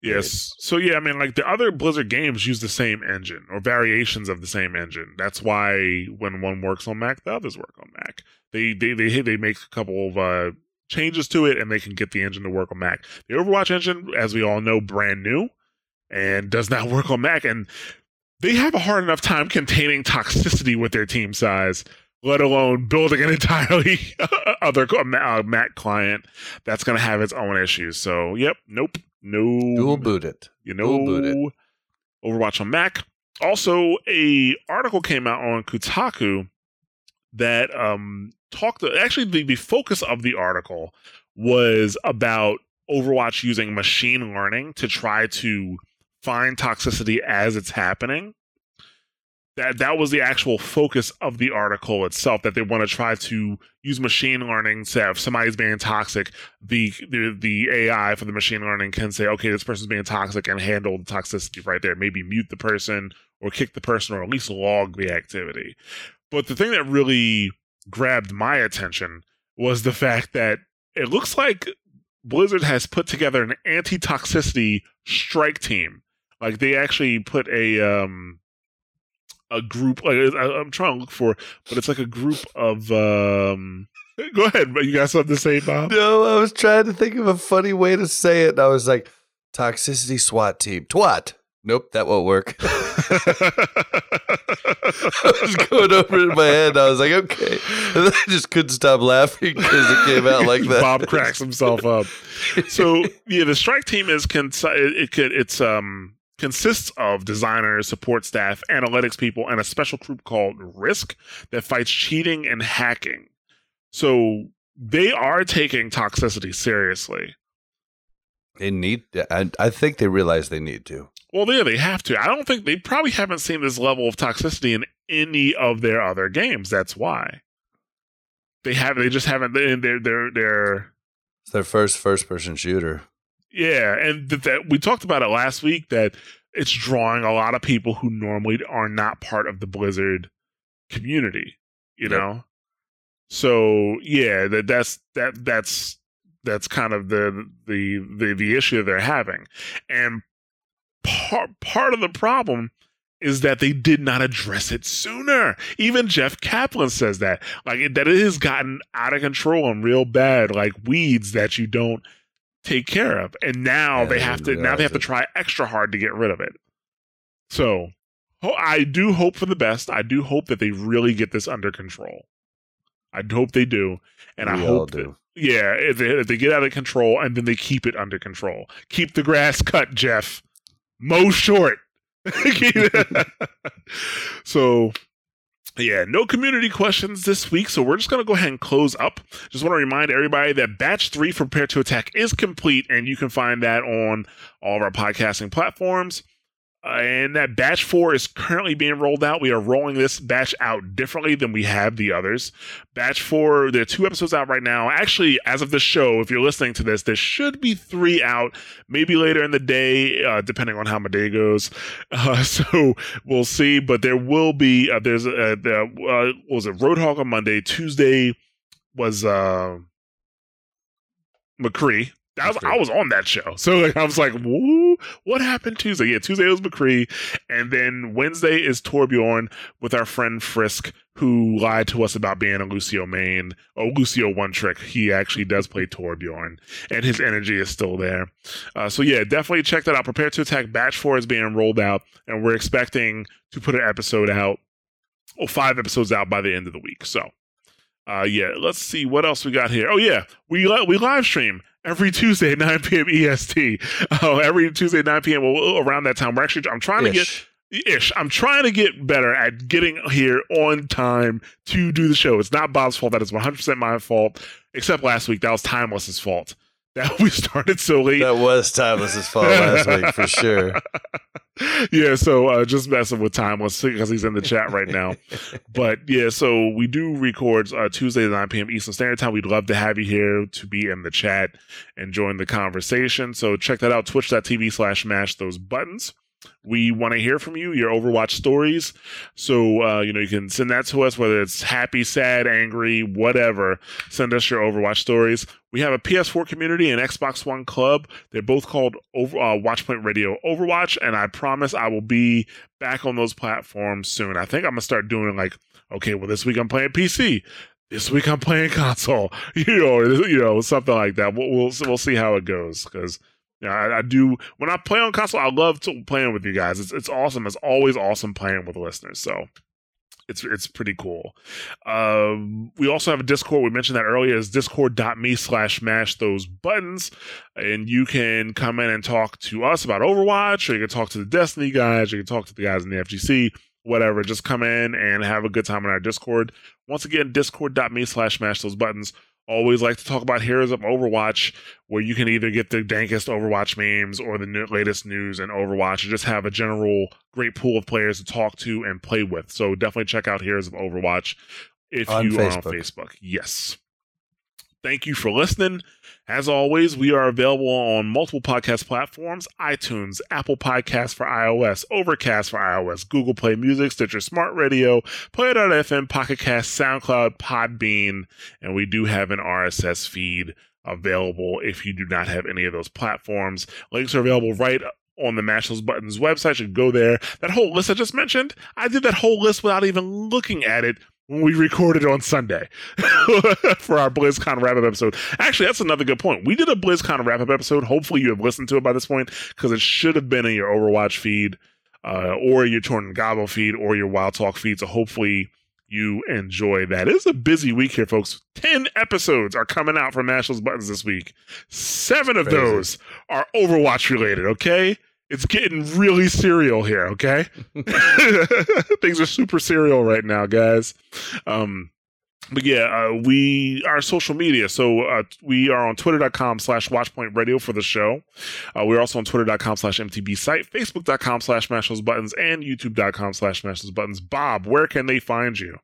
Yes. So yeah, I mean, like the other Blizzard games use the same engine or variations of the same engine. That's why when one works on Mac, the others work on Mac. They they they they make a couple of uh, changes to it, and they can get the engine to work on Mac. The Overwatch engine, as we all know, brand new and does not work on Mac, and they have a hard enough time containing toxicity with their team size. Let alone building an entirely other Mac client that's going to have its own issues. So, yep, nope, no Dual boot it. you know Dual boot it. Overwatch on Mac. Also, a article came out on Kotaku that um talked. Actually, the, the focus of the article was about Overwatch using machine learning to try to find toxicity as it's happening. That that was the actual focus of the article itself. That they want to try to use machine learning. So if somebody's being toxic, the, the the AI for the machine learning can say, okay, this person's being toxic and handle the toxicity right there. Maybe mute the person or kick the person or at least log the activity. But the thing that really grabbed my attention was the fact that it looks like Blizzard has put together an anti-toxicity strike team. Like they actually put a um a group like I, I'm trying to look for, but it's like a group of um Go ahead, but you got something to say, Bob? No, I was trying to think of a funny way to say it. And I was like, toxicity SWAT team. Twat. Nope, that won't work. I was going over it in my head. I was like, okay. And then I just couldn't stop laughing because it came out like that. Bob cracks himself up. So yeah, the strike team is cons- it, it could it's um consists of designers, support staff, analytics people, and a special group called Risk that fights cheating and hacking. So they are taking toxicity seriously. They need. I, I think they realize they need to. Well, yeah, they have to. I don't think they probably haven't seen this level of toxicity in any of their other games. That's why they have. They just haven't. They're they're they're. It's their first first person shooter. Yeah, and that, that we talked about it last week that it's drawing a lot of people who normally are not part of the Blizzard community. You Yep. know, so yeah, that that's that that's that's kind of the the the the issue they're having, and part part of the problem is that they did not address it sooner. Even Jeff Kaplan says that, like that it has gotten out of control and real bad, like weeds that you don't take care of, and now Yeah, they have to now they have to try extra hard to get rid of it. So I do hope for the best. I do hope that they really get this under control. I hope they do, and I We all hope that yeah, if they, if they get out of control and then they keep it under control. Keep the grass cut, Jeff. Mow short. so, yeah, no community questions this week. So we're just going to go ahead and close up. Just want to remind everybody that batch three for Prepare to Attack is complete, and you can find that on all of our podcasting platforms. Uh, and that batch four is currently being rolled out. We are rolling this batch out differently than we have the others. Batch four, there are two episodes out right now. Actually, as of the show, if you're listening to this, there should be three out, maybe later in the day, uh, depending on how my day goes. Uh, so we'll see. But there will be, uh, there's a, uh, what was it Roadhog on Monday? Tuesday was uh, McCree. That was, I was on that show. So like, I was like, Woo, what happened Tuesday? Yeah, Tuesday was McCree. And then Wednesday is Torbjorn with our friend Frisk, who lied to us about being a Lucio main. Oh, Lucio one trick. He actually does play Torbjorn, and his energy is still there. Uh, so yeah, definitely check that out. Prepare to attack. Batch four is being rolled out, and we're expecting to put an episode out, or five episodes out by the end of the week. So, uh, yeah, let's see what else we got here. Oh yeah, we li- we live stream every Tuesday at 9 p.m. EST. Oh, every Tuesday at 9 p.m. Well, around that time, we're actually I'm trying to get Ish. ish. I'm trying to get better at getting here on time to do the show. It's not Bob's fault. That is 100% my fault. Except last week, that was Timeless's fault. That we started so late. That was Timeless's fault last week for sure. yeah, so uh, just messing with Timeless because he's in the chat right now. but yeah, so we do record uh, Tuesday at 9 p.m. Eastern Standard Time. We'd love to have you here to be in the chat and join the conversation. So check that out, twitch.tv slash mash those buttons. We want to hear from you, your Overwatch stories. So, uh, you know, you can send that to us, whether it's happy, sad, angry, whatever. Send us your Overwatch stories. We have a PS4 community and Xbox One club. They're both called Over, uh, Watchpoint Radio Overwatch, and I promise I will be back on those platforms soon. I think I'm gonna start doing like, okay, well, this week I'm playing PC. This week I'm playing console, you know, you know, something like that. We'll we'll, we'll see how it goes because I, I do when I play on console. I love to, playing with you guys. It's it's awesome. It's always awesome playing with listeners. So it's it's pretty cool. Um, we also have a Discord. We mentioned that earlier. Is discord.me slash mash those buttons, and you can come in and talk to us about Overwatch, or you can talk to the Destiny guys, you can talk to the guys in the FGC. Whatever, just come in and have a good time in our Discord. Once again, discord.me slash mash those buttons. Always like to talk about Heroes of Overwatch, where you can either get the dankest Overwatch memes or the new, latest news in Overwatch, and just have a general great pool of players to talk to and play with. So definitely check out Heroes of Overwatch if On you are on Facebook. Facebook. Yes. Thank you for listening. As always, we are available on multiple podcast platforms iTunes, Apple Podcasts for iOS, Overcast for iOS, Google Play Music, Stitcher Smart Radio, Player.fm, Pocket Cast, SoundCloud, Podbean, and we do have an RSS feed available if you do not have any of those platforms. Links are available right on the Mash Buttons website. You can go there. That whole list I just mentioned, I did that whole list without even looking at it we recorded on Sunday for our BlizzCon wrap up episode. Actually, that's another good point. We did a BlizzCon wrap up episode. Hopefully, you have listened to it by this point because it should have been in your Overwatch feed, uh, or your Torn and Gobble feed, or your WoW Talk feed. So hopefully, you enjoy that. It is a busy week here, folks. 10 episodes are coming out from Those Buttons this week. Seven of Crazy. those are Overwatch related, okay? It's getting really serial here, okay? Things are super serial right now, guys. Um, but yeah, uh, we our social media. So uh, we are on twitter.com slash watchpoint radio for the show. Uh, we're also on twitter.com slash MTB site, facebook.com slash mash buttons, and youtube.com slash mash buttons. Bob, where can they find you?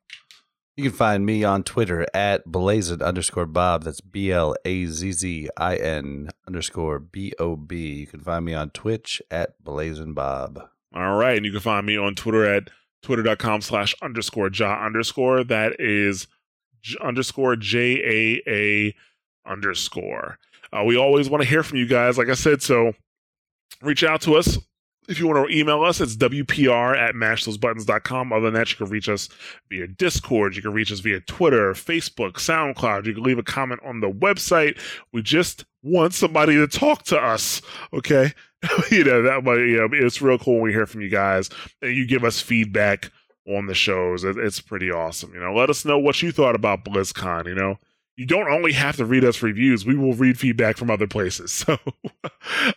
You can find me on Twitter at blazin underscore Bob. That's B L A Z Z I N underscore B O B. You can find me on Twitch at blazin Bob. All right. And you can find me on Twitter at twitter.com slash underscore ja underscore. That is j- underscore J A A underscore. Uh, we always want to hear from you guys. Like I said, so reach out to us. If you want to email us, it's WPR at mashthosebuttons.com. Other than that, you can reach us via Discord. You can reach us via Twitter, Facebook, SoundCloud. You can leave a comment on the website. We just want somebody to talk to us. Okay. you know, that might, you know, it's real cool when we hear from you guys and you give us feedback on the shows. It, it's pretty awesome. You know, let us know what you thought about BlizzCon. You know, you don't only have to read us reviews. We will read feedback from other places. So,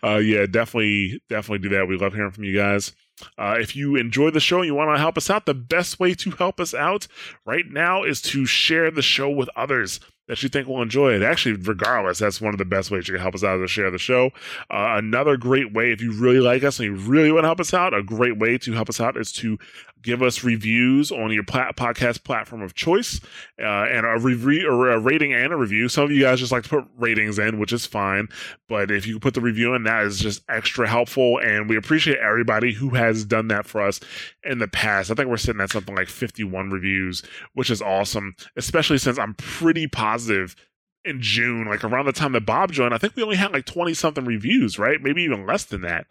uh, yeah, definitely, definitely do that. We love hearing from you guys. Uh, if you enjoy the show and you want to help us out, the best way to help us out right now is to share the show with others that you think will enjoy it. Actually, regardless, that's one of the best ways you can help us out is to share the show. Uh, another great way, if you really like us and you really want to help us out, a great way to help us out is to give us reviews on your plat- podcast platform of choice uh, and a review or a rating and a review. Some of you guys just like to put ratings in, which is fine. But if you put the review in, that is just extra helpful. And we appreciate everybody who has done that for us in the past. I think we're sitting at something like 51 reviews, which is awesome, especially since I'm pretty positive in June, like around the time that Bob joined, I think we only had like 20 something reviews, right? Maybe even less than that.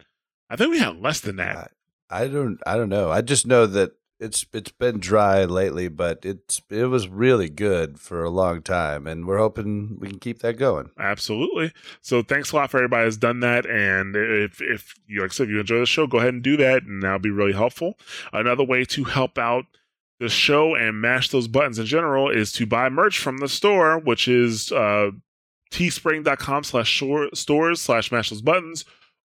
I think we had less than that. I don't I don't know. I just know that it's it's been dry lately, but it's it was really good for a long time, and we're hoping we can keep that going. Absolutely. So thanks a lot for everybody who's done that. And if if you like I said, if you enjoy the show, go ahead and do that, and that'll be really helpful. Another way to help out the show and mash those buttons in general is to buy merch from the store, which is uh teespring.com slash stores slash mash those buttons,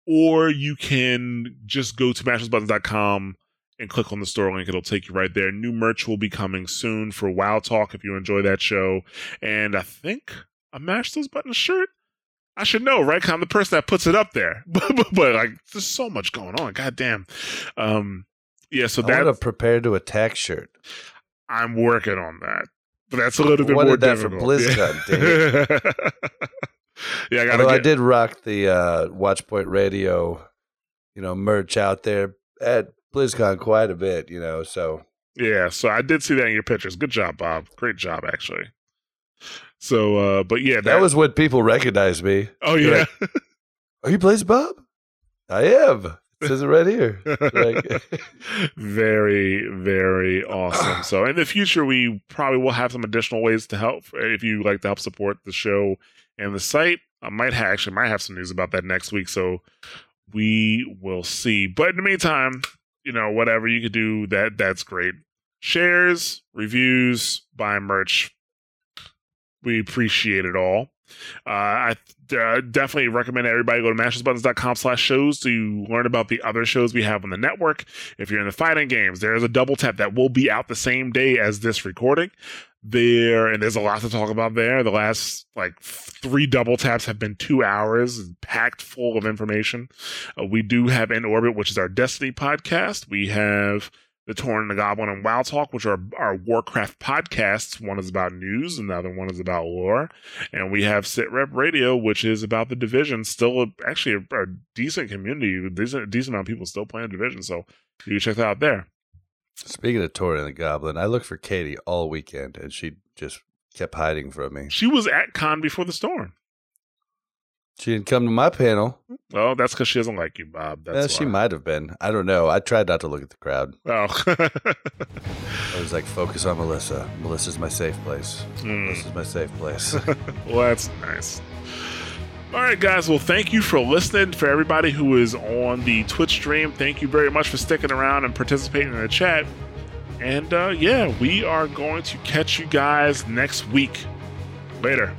or you can just go to mashthosebuttons.com and click on the store link. It'll take you right there. New merch will be coming soon for WoW Talk if you enjoy that show. And I think a Mash Those Buttons shirt. I should know, right? I'm the person that puts it up there. but, but, but, like, there's so much going on. God damn. Um, yeah, so want a that's prepare to attack shirt. I'm working on that. But that's a little bit Wanted more that for difficult. BlizzCon, yeah, I gotta Although I did rock the uh, Watchpoint Radio, you know, merch out there at BlizzCon quite a bit, you know. So Yeah, so I did see that in your pictures. Good job, Bob. Great job, actually. So, uh, but yeah, that, was when people recognized me. Oh yeah, Are you Blaze Bob? I am. It says it right here. Like, very, very awesome. So, in the future, we probably will have some additional ways to help if you like to help support the show and the site. I might ha- actually might have some news about that next week, so we will see. But in the meantime, you know, whatever you could do, that that's great. Shares, reviews, buy merch. We appreciate it all. Uh, I uh, definitely recommend everybody go to mashthosebuttons.com slash shows to learn about the other shows we have on the network. If you're in the fighting games, there's a double tap that will be out the same day as this recording. There and there's a lot to talk about there. The last like three double taps have been two hours, packed full of information. Uh, we do have In Orbit, which is our Destiny podcast. We have the Torn and the Goblin and WoW Talk, which are our Warcraft podcasts. One is about news, and the other one is about lore. And we have Sit Rep Radio, which is about the division. Still, a, actually, a, a decent community, a decent, decent amount of people still playing division. So you can check that out there. Speaking of Tori and the Goblin, I looked for Katie all weekend, and she just kept hiding from me. She was at Con before the storm. She didn't come to my panel. Well, that's because she doesn't like you, Bob. That's Yeah, she might have been. I don't know. I tried not to look at the crowd. Oh. I was like, focus on Melissa. Melissa's my safe place. Hmm. Melissa's my safe place. well, that's nice. All right, guys. Well, thank you for listening. For everybody who is on the Twitch stream, thank you very much for sticking around and participating in the chat. And uh, yeah, we are going to catch you guys next week. Later.